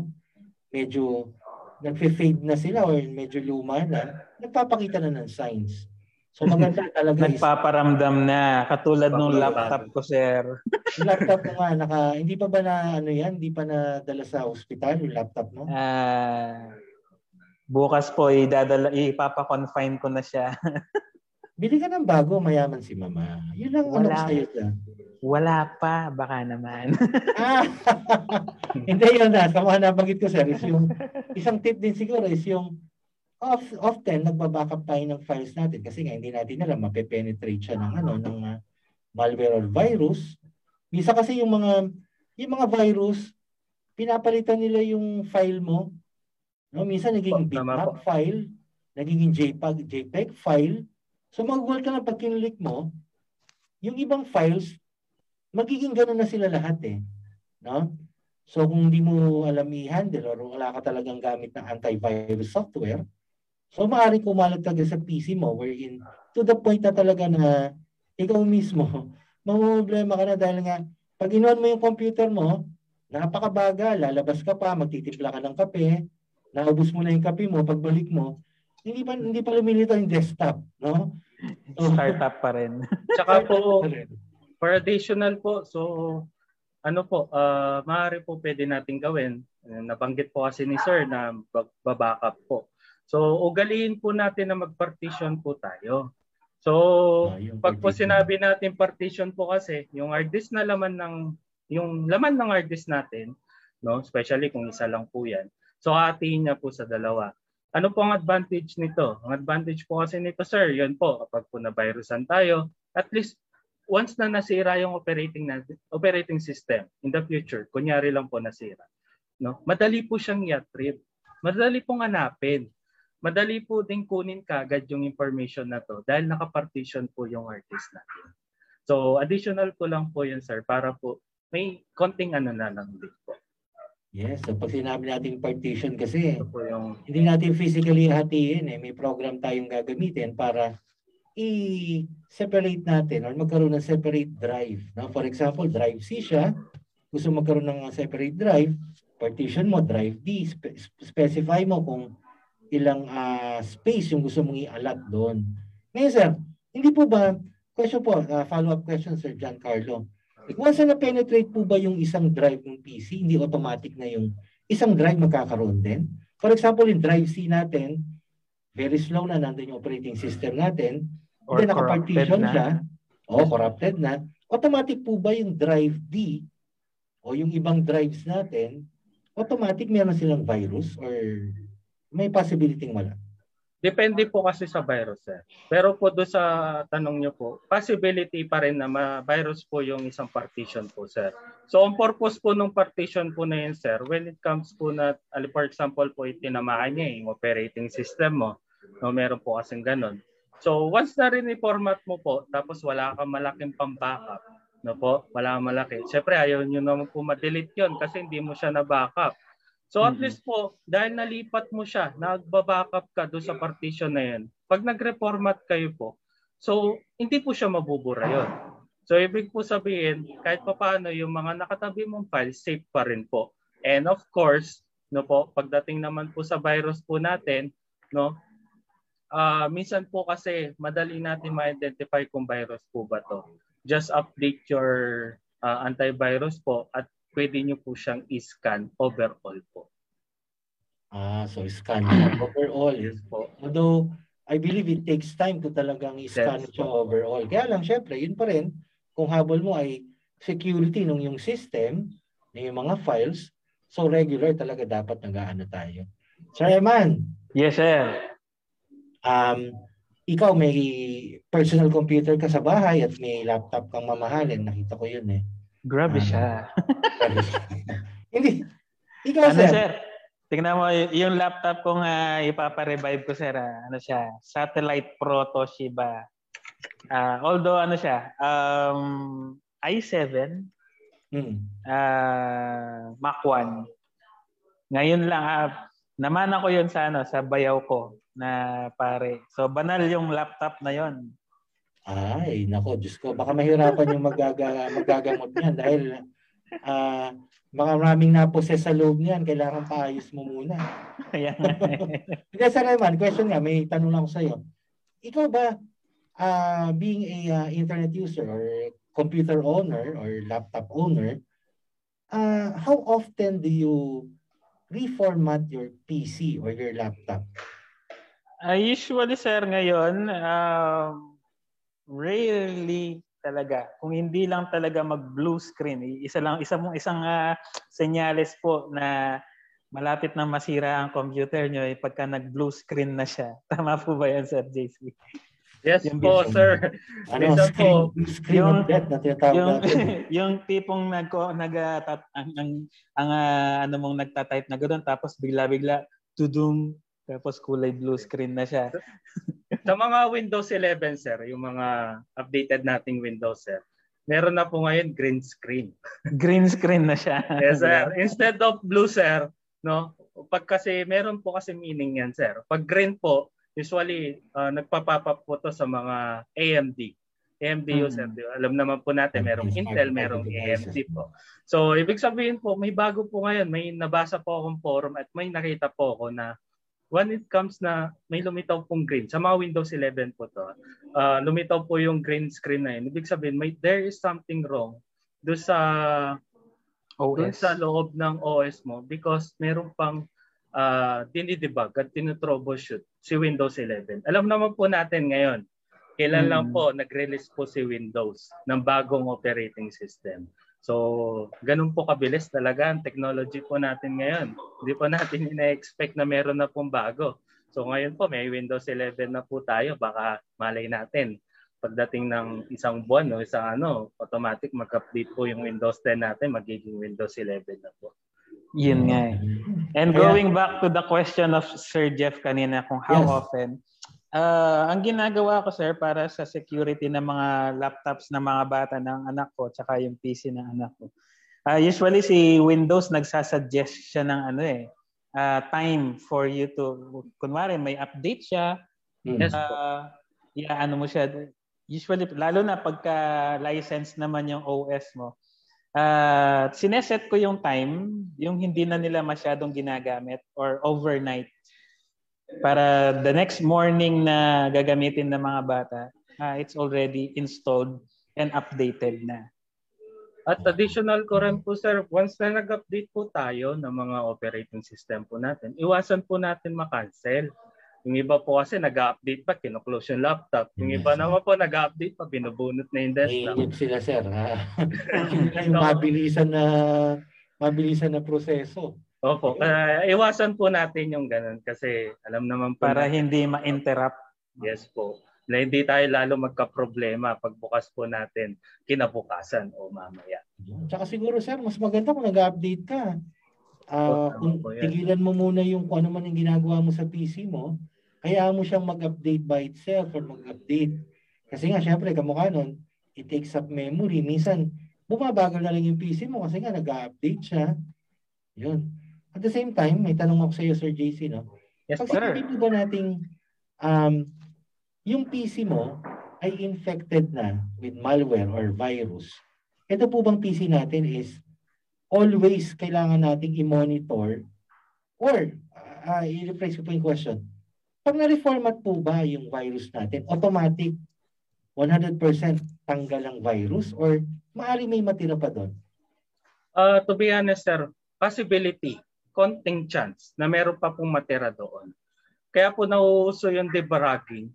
medyo nagfe-fade na sila or medyo luma na, nagpapakita na ng signs. So maganda [LAUGHS] talaga Nagpaparamdam na katulad nung laptop ko, sir. yung [LAUGHS] laptop mo nga naka hindi pa ba na ano 'yan, hindi pa na dala sa ospital yung laptop mo? Ah uh, bukas po idadala ipapa-confine ko na siya. [LAUGHS] Bili ka ng bago, mayaman si mama. Yun lang ano sa iyo wala pa, baka naman. [LAUGHS] hindi yun na. Sa mga nabanggit ko, sir, is yung isang tip din siguro is yung of, often nagbabackup tayo ng files natin kasi nga hindi natin alam mape-penetrate siya ng ano ng uh, malware or virus. Misa kasi yung mga yung mga virus pinapalitan nila yung file mo. No, minsan naging bitmap file, nagiging JPEG JPEG file. So mag-work ka na pag kinlik mo, yung ibang files magiging ganun na sila lahat eh. No? So kung hindi mo alam i-handle or wala ka talagang gamit ng antivirus software, so maaaring kumalat ka sa PC mo wherein to the point na talaga na ikaw mismo, [LAUGHS] mamumblema ka na dahil nga pag inuan mo yung computer mo, napakabaga, lalabas ka pa, magtitimpla ka ng kape, naubos mo na yung kape mo, pagbalik mo, hindi pa hindi pa lumilito yung desktop, no? So, Startup pa rin. Tsaka po, For additional po, so ano po, uh, maaari po pwede natin gawin. Nabanggit po kasi ni Sir na babackup po. So ugaliin po natin na mag-partition po tayo. So ah, pag po sinabi natin partition po kasi, yung hard disk na laman ng yung laman ng hard disk natin, no? especially kung isa lang po yan. So hatiin niya po sa dalawa. Ano po ang advantage nito? Ang advantage po kasi nito, sir, yun po, kapag po na-virusan tayo, at least once na nasira yung operating natin, operating system in the future, kunyari lang po nasira, no? Madali po siyang i-retrieve. Madali pong hanapin. Madali po ding kunin kagad yung information na to dahil nakapartition po yung artist natin. So additional ko lang po yun sir para po may konting ano na lang din po. Yes, so pag sinabi natin partition kasi, po yung hindi natin physically hatiin eh. May program tayong gagamitin para i-separate natin or magkaroon ng separate drive. No? For example, drive C siya. Gusto magkaroon ng separate drive, partition mo, drive D. Spe- specify mo kung ilang ah, space yung gusto mong i-allot doon. Ngayon sir, hindi po ba, question po, ah, follow-up question Sir Giancarlo. Once na penetrate po ba yung isang drive ng PC, hindi automatic na yung isang drive magkakaroon din? For example, yung drive C natin, very slow na nandun yung operating system natin, Or then nakapartition corrupted na. siya, o corrupted na, automatic po ba yung drive D o yung ibang drives natin, automatic meron silang virus or may possibility wala? Depende po kasi sa virus, sir. Pero po do sa tanong niyo po, possibility pa rin na ma-virus po yung isang partition po, sir. So, ang purpose po ng partition po na yun, sir, when it comes po na, ali- for example po, itinamaan niya yung operating system mo, no, meron po kasing ganun. So, once na rin i-format mo po, tapos wala kang malaking pang-backup, no po, wala kang malaki. Siyempre, ayaw nyo naman po ma-delete yun kasi hindi mo siya na-backup. So at Mhm. least po, dahil nalipat mo siya, nagbabackup ka doon sa partition na yun, pag nag-reformat kayo po, so hindi po siya mabubura yun. So ibig po sabihin, kahit pa paano yung mga nakatabi mong files, safe pa rin po. And of course, no po, pagdating naman po sa virus po natin, no, ah minsan po kasi madali natin ma-identify kung virus po ba to. Just update your ah, antivirus po at pwede nyo po siyang i-scan overall po. Ah, so scan [CLEARS THROAT] overall. Yes po. Although, I believe it takes time to talagang i-scan Yes. siya overall. Kaya lang, syempre, yun pa rin, kung habol mo ay security nung yung system, ng yung mga files, so regular talaga dapat nag-aano tayo. Sir Eman, Yes, sir. Um, ikaw may personal computer ka sa bahay at may laptop kang mamahalin. Nakita ko yun eh. Grabe Ano? siya. [LAUGHS] Hindi. Ikaw, Ano, sir. sir? Tingnan mo, yung laptop kong uh, ipapa-revive ko, sir. ah, ano siya? Satellite Pro Toshiba. Ah, although, ano siya? Um, i7, Hmm. ah, Mac 1. Ngayon lang, ah, naman ako yun sa, ano, sa bayaw ko na pare. So, banal yung laptop na yon. Ay, nako, Diyos ko. Baka mahirapan yung magaga, magagamot niyan dahil ah maraming naposes sa loob niyan. Kailangan paayos mo muna. Kaya, [LAUGHS] Hindi, Sir Eman, question nga, may tanong lang ako sa'yo. Ikaw ba, ah, being a ah, internet user or computer owner or laptop owner, ah, how often do you reformat your PC or your laptop? Ah, usually, sir, ngayon, um, rarely talaga. Kung hindi lang talaga mag-blue screen, isa lang, isa mong isang ah, senyales po na malapit na masira ang computer nyo eh, pagka nag-blue screen na siya. [LAUGHS] Tama po ba yan, Sir JC? Yes Yung po, sir. Ano, Minsan screen, po, screen yung- of death na tinatawag yung [LAUGHS] yung tipong nag nag tat- ang ang, ang ah, ano mong nagta-type na ganoon tapos bigla-bigla tudung tapos kulay blue screen na siya. [LAUGHS] Sa mga Windows 11, sir, yung mga updated nating Windows, sir, meron na po ngayon green screen. [LAUGHS] Green screen na siya. Yes, sir. Instead of blue, sir, no? Pag kasi, meron po kasi meaning yan, sir. Pag green po, usually, uh, nagpa-pop up po to sa mga AMD. AMD Mm. user. ba? Alam naman po natin, merong Intel, merong. AMD po. So, ibig sabihin po, may bago po ngayon. May nabasa po akong forum at may nakita po ako na when it comes na may lumitaw pong green, sa mga Windows 11 po to, uh, lumitaw po yung green screen na yun. Ibig sabihin, may, there is something wrong do sa OS. sa loob ng OS mo because meron pang uh, dinidebug at tinutroubleshoot si Windows 11. Alam naman po natin ngayon, kailan lang Mm. po nag-release po si Windows ng bagong operating system. So, ganun po kabilis talaga ang technology po natin ngayon. Hindi po natin ina-expect na meron na pong bago. So ngayon po may Windows 11 na po tayo. Baka malay natin pagdating ng isang buwan o no, isang ano, automatic mag-update po yung Windows 10 natin, magiging Windows 11 na po. Yun nga eh. And going back to the question of Sir Jeff kanina kung how yes. often, uh, ang ginagawa ko sir para sa security ng mga laptops ng mga bata ng anak ko tsaka yung PC ng anak ko. Uh, usually si Windows nagsasuggest siya ng ano eh, uh, time for you to, kunwari may update siya, yes, uh, yeah, ano mo siya, usually, lalo na pagka license naman yung OS mo, uh, sineset ko yung time, yung hindi na nila masyadong ginagamit or overnight para the next morning na gagamitin ng mga bata, uh, it's already installed and updated na. At additional ko rin po sir, once na nag-update po tayo ng mga operating system po natin, iwasan po natin makancel. Yung iba po kasi nag-update pa, kino-close yung laptop. Yung iba naman po nag-update pa, binubunot na yung desktop. Iinip sila sir. Ha? [LAUGHS] [LAUGHS] yung mabilisan na mabilisan na proseso. Opo, uh, iwasan po natin yung ganun kasi alam naman po para natin, hindi ma-interrupt. Yes po. Na hindi tayo lalo magka-problema pagbukas po natin kinabukasan o mamaya. Tsaka siguro sir, mas maganda kung nag-update ka. Uh, kung tigilan mo muna yung kung ano man yung ginagawa mo sa PC mo, kaya mo siyang mag-update by itself or mag-update. Kasi nga, syempre, kamukha nun, it takes up memory. Minsan, bumabagal na lang yung PC mo kasi nga nag-update siya. Yun. At the same time, may tanong ako sa iyo, Sir JC, no? Yes, Pag sir. Pag ba nating um, yung PC mo ay infected na with malware or virus, ito po bang PC natin is always kailangan nating i-monitor or uh, i-rephrase ko po yung question, pag na-reformat po ba yung virus natin, automatic 100% tanggal ang virus or maari may matira pa doon? Uh, to be honest, sir, possibility, konting chance na meron pa pong matira doon. Kaya po nauuso yung debugging,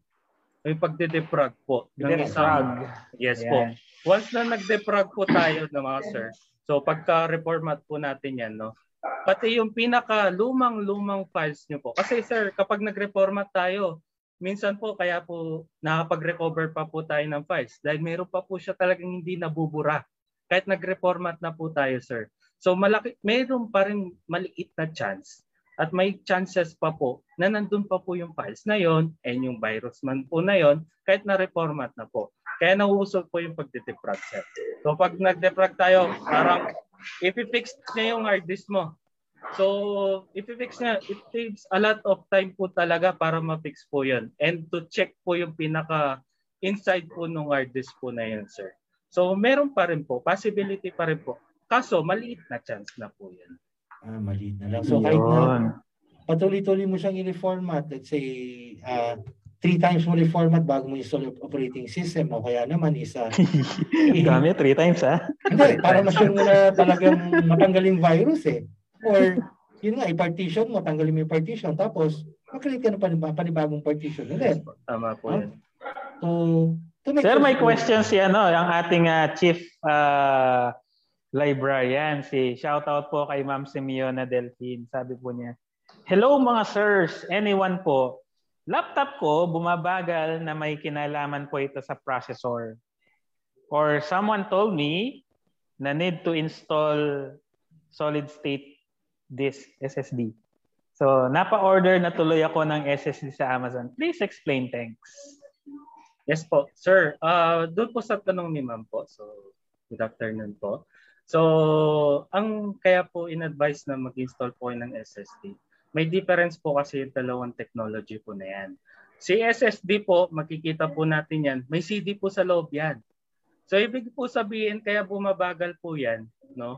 yung pagde-defrag po. Ng isang, yes yeah. po. Once na nag-defrag po tayo ng mga sir, so pagka-reformat po natin yan, no, Pati yung pinaka lumang-lumang files nyo po. Kasi sir, kapag nag-reformat tayo, minsan po kaya po nakapag-recover pa po tayo ng files dahil meron pa po siya talagang hindi nabubura. Kahit nag-reformat na po tayo, sir. So malaki, meron pa rin maliit na chance at may chances pa po na nandun pa po yung files na yon and yung virus man po na yon kahit na reformat na po. Kaya nauusog po yung pagdedefrag sir. So pag nag-defrag tayo, parang i-fix niya yung hard disk mo. So, if i-fix niya, it takes a lot of time po talaga para ma-fix po yun. And to check po yung pinaka inside po ng hard disk po na yun, sir. So, meron pa rin po, possibility pa rin po. Kaso, maliit na chance na po yan. Ah, maliit na lang. So, kahit na patuloy-tuloy mo siyang i-reformat, let's say, uh, three times mo reformat bago mo install yung operating system o kaya naman isa. [LAUGHS] Dami, three times ha? Hindi, para ma-sure mo na talagang matanggal virus eh. Or, yun nga, i-partition mo, tanggalin mo yung partition. Tapos, mag-create ka ng panibagong partition. Hindi. Tama po yan. To, to make Sir, may question si ano, ang ating uh, chief uh, librarian, si shout out po kay Ma'am Simeona Delphine. Sabi po niya, Hello mga sirs, anyone po. Laptop ko bumabagal na may kinalaman po ito sa processor. Or someone told me na need to install solid state this SSD. So, napa-order na tuloy ako ng SSD sa Amazon. Please explain, thanks. Yes po. Sir, uh, doon po sa tanong ni ma'am po. So, good afternoon po. So, ang kaya po in-advise na mag-install po ng SSD, may difference po kasi yung dalawang technology po na yan. Si SSD po, makikita po natin yan, may CD po sa loob yan. So, ibig po sabihin, kaya bumabagal po yan, no?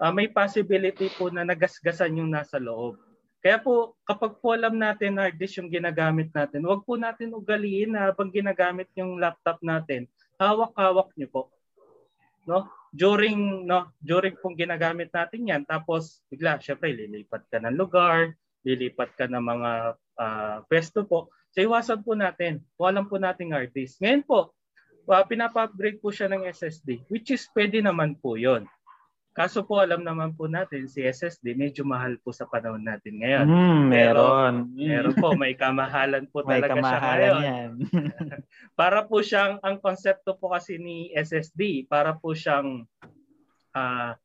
uh, may possibility po na nagasgasan yung nasa loob. Kaya po, kapag po alam natin hard disk yung ginagamit natin, wag po natin ugaliin na habang ginagamit yung laptop natin, hawak-hawak niyo po. No? During no, during pong ginagamit natin 'yan, tapos bigla syempre lilipat ka ng lugar, lilipat ka ng mga uh, pwesto po. So iwasan po natin. Walang po nating hard disk. Ngayon po, uh, pinapa-upgrade po siya ng SSD, which is pwede naman po 'yon. Kaso po alam naman po natin si SSD medyo mahal po sa panahon natin ngayon. Mm, meron. Pero, meron po may kamahalan po May talaga siya kamahalan ngayon. yan. [LAUGHS] para po siyang ang konsepto po kasi ni SSD para po siyang ah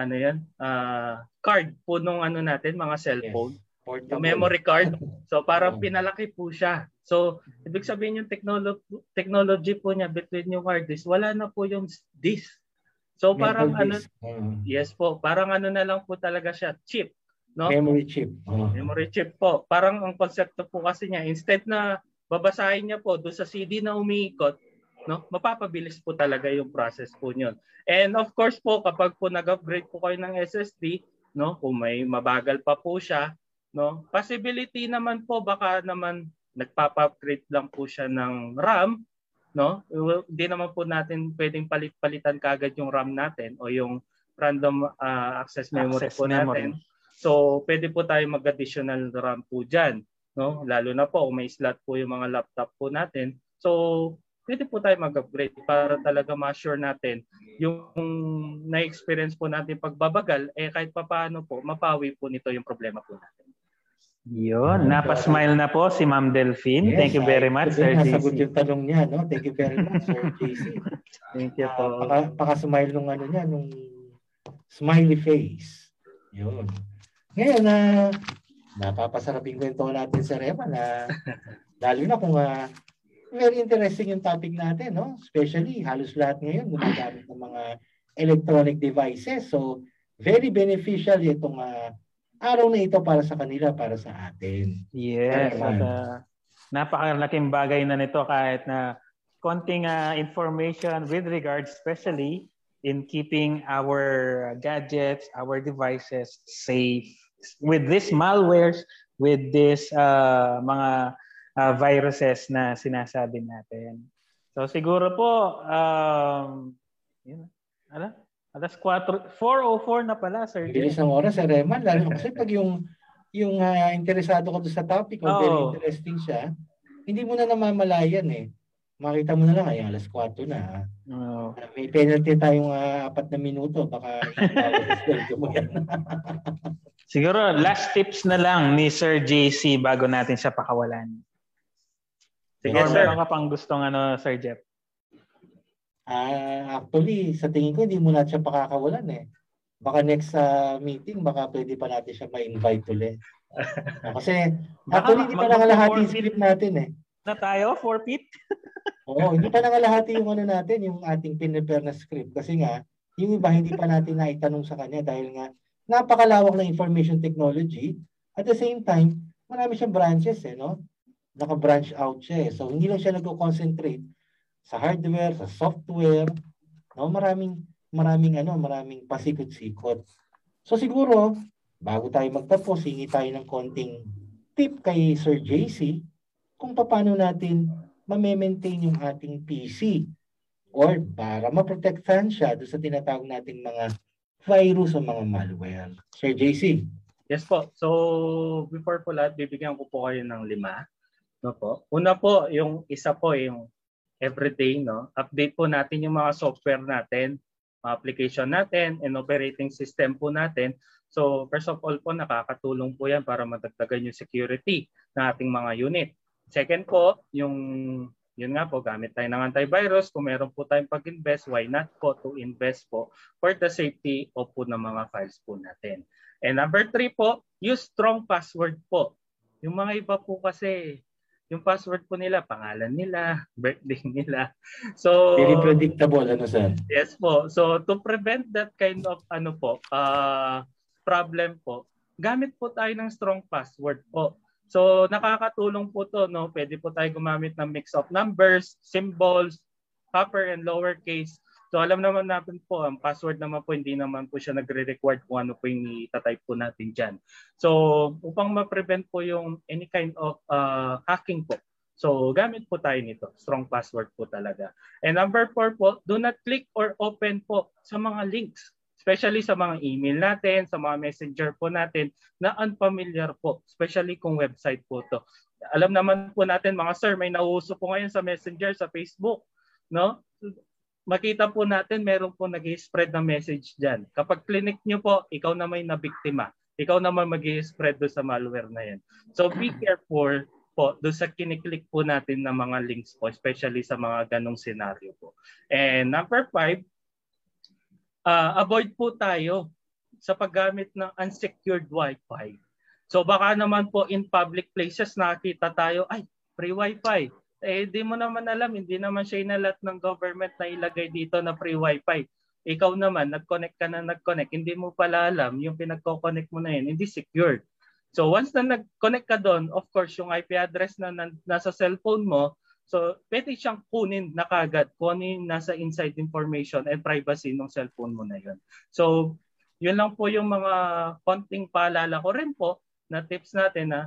ano yan ah card po nung ano natin mga cellphone Portable. yung memory card so parang Oo. pinalaki po siya so ibig sabihin yung technology technology po niya between yung hard disk wala na po yung disk so parang ano. Mm. yes po parang ano na lang po talaga siya chip no Memory chip. Oh. Memory chip po. Parang ang konsepto po kasi niya, instead na babasahin niya po doon sa CD na umiikot, no, mapapabilis po talaga yung process po niyon. And of course po, kapag po nag-upgrade po kayo ng SSD, no, kung may mabagal pa po siya, no, possibility naman po baka naman nagpapa-upgrade lang po siya ng RAM, no? Hindi naman po natin pwedeng palit-palitan kagad yung RAM natin o yung random ah, access memory Access po memory. natin. So, pwede po tayo mag-additional RAM po dyan. No? Lalo na po kung may slot po yung mga laptop po natin. So, pwede po tayo mag-upgrade para talaga ma-sure natin yung na-experience po natin pagbabagal, eh kahit pa paano po, mapawi po nito yung problema po natin. Yun, napasmile na po si Ma'am Delphine. Yes, Thank you very much, Sir din, Nasagot JC. yung tanong niya, no? Thank you very much, Sir JC. [LAUGHS] Thank you po. paka, paka-smile nung ano niya, nung smiley face. Yun. Ngayon na napapasarap yung kwento natin sa Rema na [LAUGHS] lalo na kung ah, very interesting yung topic natin, no? Especially halos lahat ngayon gumagamit ng mga electronic devices. So, very beneficial itong ah, araw na ito para sa kanila, para sa atin. Yes, at uh, napakalaking bagay na nito kahit na konting uh, information with regards especially in keeping our gadgets, our devices safe with these malwares, with this uh, mga uh, viruses na sinasabi natin. So siguro po, um, yun, ano? Alas 4, 4.04 na pala, Sir. Bilis ng oras, Sir Reman. Lalo kasi pag yung yung ah, interesado ka doon sa topic o very interesting siya, hindi mo na namamalayan eh. Makita mo na lang, ay alas 4 na. Oo. Ah, May penalty tayong ah, apat na minuto. Baka [LAUGHS] mo yan. Siguro last tips na lang ni Sir JC bago natin siya pakawalan. Sige, Or sir. meron ka pang gustong ano, Sir Jeff? Ah, actually, sa tingin ko, hindi mo na siya pakakawalan eh. Baka next sa meeting, baka pwede pa natin siya ma-invite ulit. Ah, kasi actually, hindi pa nangalahati yung script natin eh. Na tayo, forfeit? [LAUGHS] Oo, hindi pa nangalahati yung ano natin, yung ating pinrepare na script. Kasi nga, yung iba hindi pa natin naitanong sa kanya dahil nga napakalawak ng information technology. At the same time, marami siyang branches eh, no? Naka-branch out siya eh. So, hindi lang siya nag-concentrate sa hardware, sa software, no? Maraming, maraming ano, maraming pasikot-sikot. So, siguro, bago tayo magtapos, hingi tayo ng konting tip kay Sir JC kung paano natin ma-maintain yung ating PC or para maprotektahan siya doon sa tinatawag nating mga virus o mga malware. Sir JC. Yes po. So, before po lahat, bibigyan ko po kayo ng lima. No po. Una po, yung isa po, yung everyday, no? Update po natin yung mga software natin, mga application natin, and operating system po natin. So, first of all po, nakakatulong po yan para madagdagan yung security ng ating mga unit. Second po, yung yun nga po, gamit tayo ng antivirus. Kung meron po tayong pag-invest, why not po to invest po for the safety of po ng mga files po natin. And number three po, use strong password po. Yung mga iba po kasi, yung password po nila, pangalan nila, [LAUGHS] birthday nila. So, Very predictable, ano sir? Yes po. So to prevent that kind of ano po, uh, problem po, gamit po tayo ng strong password po. So nakakatulong po to, no? Pwede po tayo gumamit ng mix of numbers, symbols, upper and lower case. So alam naman natin po, ang password naman po, hindi naman po siya nagre-record kung ano po yung itatype po natin dyan. So upang ma-prevent po yung any kind of uh, hacking po, So gamit po tayo nito. Strong password po talaga. And number four po, do not click or open po sa mga links. Especially sa mga email natin, sa mga messenger po natin na unfamiliar po. Especially kung website po to. Alam naman po natin mga sir, may nauuso po ngayon sa messenger, sa Facebook. No? Makita po natin meron po nag-spread na message dyan. Kapag clinic nyo po, ikaw na may nabiktima. Ikaw naman mag-spread do sa malware na yan. So be careful po do sa kiniklik po natin ng mga links po, especially sa mga ganong scenario po. And number five, uh, avoid po tayo sa paggamit ng unsecured Wi-Fi. So baka naman po in public places nakita tayo, ay, free Wi-Fi eh di mo naman alam, hindi naman siya inalat ng government na ilagay dito na free wifi. Ikaw naman, nag-connect ka na nag-connect, hindi mo pala alam yung pinagko-connect mo na yun, hindi secured. So once na nag-connect ka doon, of course, yung IP address na, na nasa cellphone mo, so pwede siyang kunin na kagad kung ano yung nasa inside information and privacy ng cellphone mo na yun. So yun lang po yung mga konting paalala ko rin po na tips natin na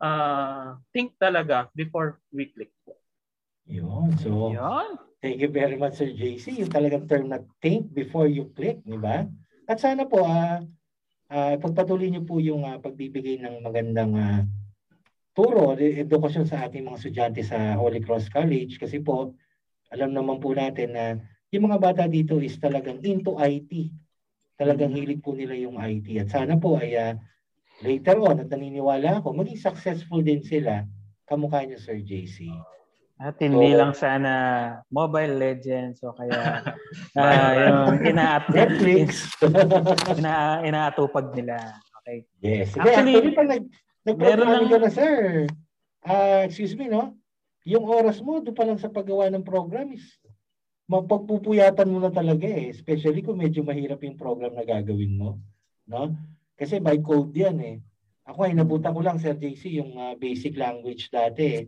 uh, think talaga before we click. Yun. So, Yun. thank you very much, Sir JC. Yung talagang term na think before you click, di ba? At sana po, ah, uh, pagpatuloy niyo po yung uh, pagbibigay ng magandang uh, turo, edukasyon sa ating mga estudyante sa Holy Cross College kasi po, alam naman po natin na yung mga bata dito is talagang into IT. Talagang hilig po nila yung IT. At sana po ay uh, later on, at naniniwala ako, maging successful din sila kamukha niyo, Sir JC. At hindi so, lang sana Mobile Legends o kaya [LAUGHS] uh, yung ina-update Netflix. [LAUGHS] ina inaatupag nila. Okay. Yes. Actually, actually pag nag lang ka na sir. Uh, excuse me, no? Yung oras mo doon pa lang sa paggawa ng program is mapagpupuyatan mo na talaga eh. Especially kung medyo mahirap yung program na gagawin mo. No? Kasi by code yan eh. Ako ay nabutan ko lang, Sir JC, yung uh, basic language dati eh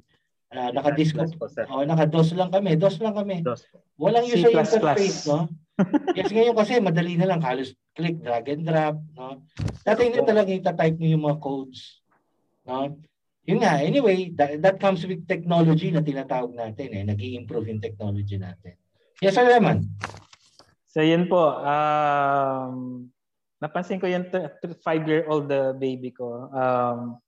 Uh, naka-DOS po, oh, naka-DOS lang kami. DOS lang kami. DOS. Walang user interface, no? [LAUGHS] yes, ngayon kasi madali na lang. Halos click, drag and drop, no? Dati hindi talaga ita-type mo yung mga codes, no? Yun nga, anyway, that, that comes with technology na tinatawag natin, eh. nag improve yung technology natin. Yes, Sir Raman. So yun po, um, napansin ko yung five-year-old uh, baby ko. Um,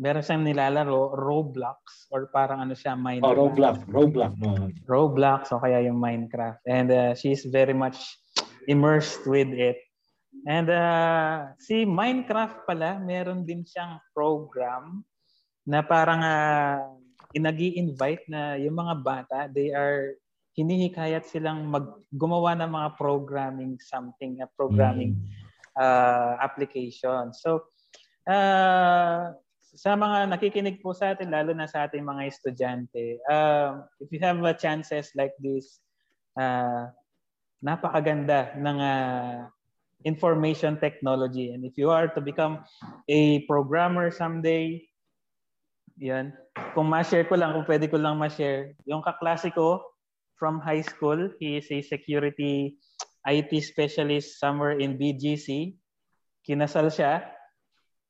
meron siyang nilalaro, Roblox, or parang ano siya, Minecraft. Oh, Roblox. Roblox. No. Roblox, o kaya yung Minecraft. And uh, she's very much immersed with it. And uh, si Minecraft pala, meron din siyang program na parang uh, inagi invite na yung mga bata, they are hinihikayat silang mag gumawa ng mga programming something, a programming mm. uh, application. So, uh, sa mga nakikinig po sa atin, lalo na sa ating mga estudyante, uh, if you have uh, chances like this, uh, napakaganda ng uh, information technology. And if you are to become a programmer someday, yan, kung ma-share ko lang, kung pwede ko lang ma-share, yung kaklase ko from high school, he is a security IT specialist somewhere in BGC. Kinasal siya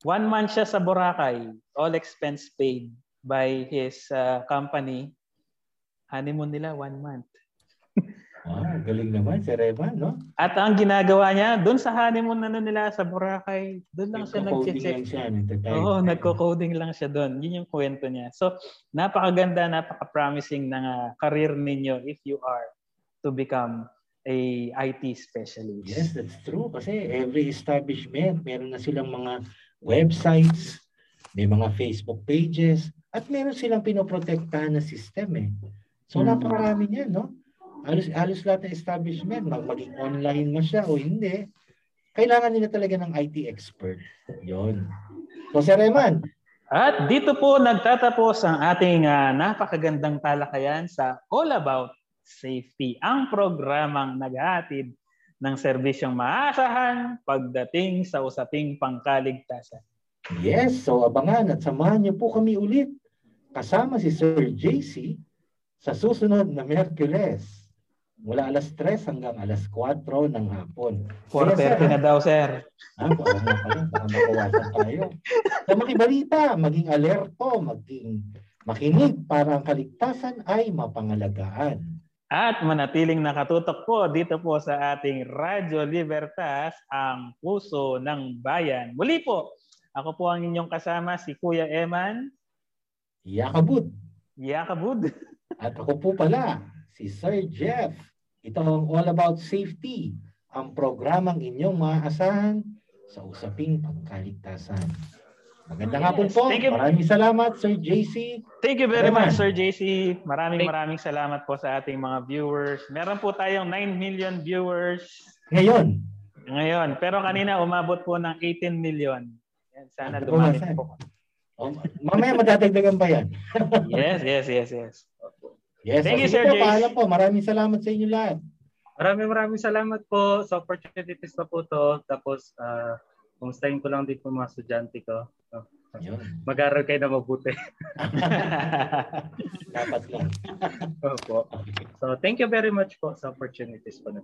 One month siya sa Boracay, all expense paid by his uh, company. Honeymoon nila, one month. Galing naman si Revan, no? At ang ginagawa niya, doon sa honeymoon na nila sa Boracay, doon lang siya nag-check. Oo, nagko-coding lang siya doon. Yun yung kwento niya. So, napakaganda, napaka-promising ng uh, career ninyo if you are to become a IT specialist. Yes, that's true. Kasi every establishment, meron na silang mga websites, may mga Facebook pages, at meron silang pinoprotektahan na system eh. So, hmm. napakarami niyan, no? Halos, halos lahat ng establishment, mag maging online mo siya o hindi, kailangan nila talaga ng IT expert. Yon. So, Sir Eman. At dito po nagtatapos ang ating uh, napakagandang talakayan sa All About Safety, ang programang naghahatid ng serbisyong maasahan pagdating sa usaping pangkaligtasan. Yes, so abangan at samahan niyo po kami ulit kasama si Sir JC sa susunod na Merkules mula alas 3 hanggang alas 4 ng hapon. 4.30 na daw, sir. Ah, baka mo pala, baka makawasan tayo. Sa makibalita, maging alerto, maging makinig para ang kaligtasan ay mapangalagaan. At manatiling nakatutok po dito po sa ating Radyo Libertas, ang puso ng bayan. Muli po, ako po ang inyong kasama, si Kuya Eman. Yakabud. Yakabud. [LAUGHS] At ako po pala, si Sir Jeff. Ito ang All About Safety, ang programang inyong maaasahan sa usaping pangkaligtasan. Magandang Yes. hapon po. Thank you. Maraming salamat, Sir JC. Thank you very Very much. Sir JC. Maraming Thank- maraming salamat po sa ating mga viewers. Meron po tayong 9 million viewers Ngayon, ngayon. Pero kanina umabot po ng 18 million. Yan, sana Ano dumami po. oh, mamaya madadagdagan pa yan. Yes, yes, yes, yes. Yes, Thank you, Sir po, paalam po. Maraming salamat sa inyo lahat. Maraming maraming salamat po sa opportunities na po to. Tapos, uh, kumustahin ko lang din po mga estudyante ko. No? Yun. Mag-aral kayo na mabuti. [LAUGHS] Dapat lang. Opo. So, thank you very much po sa opportunities po na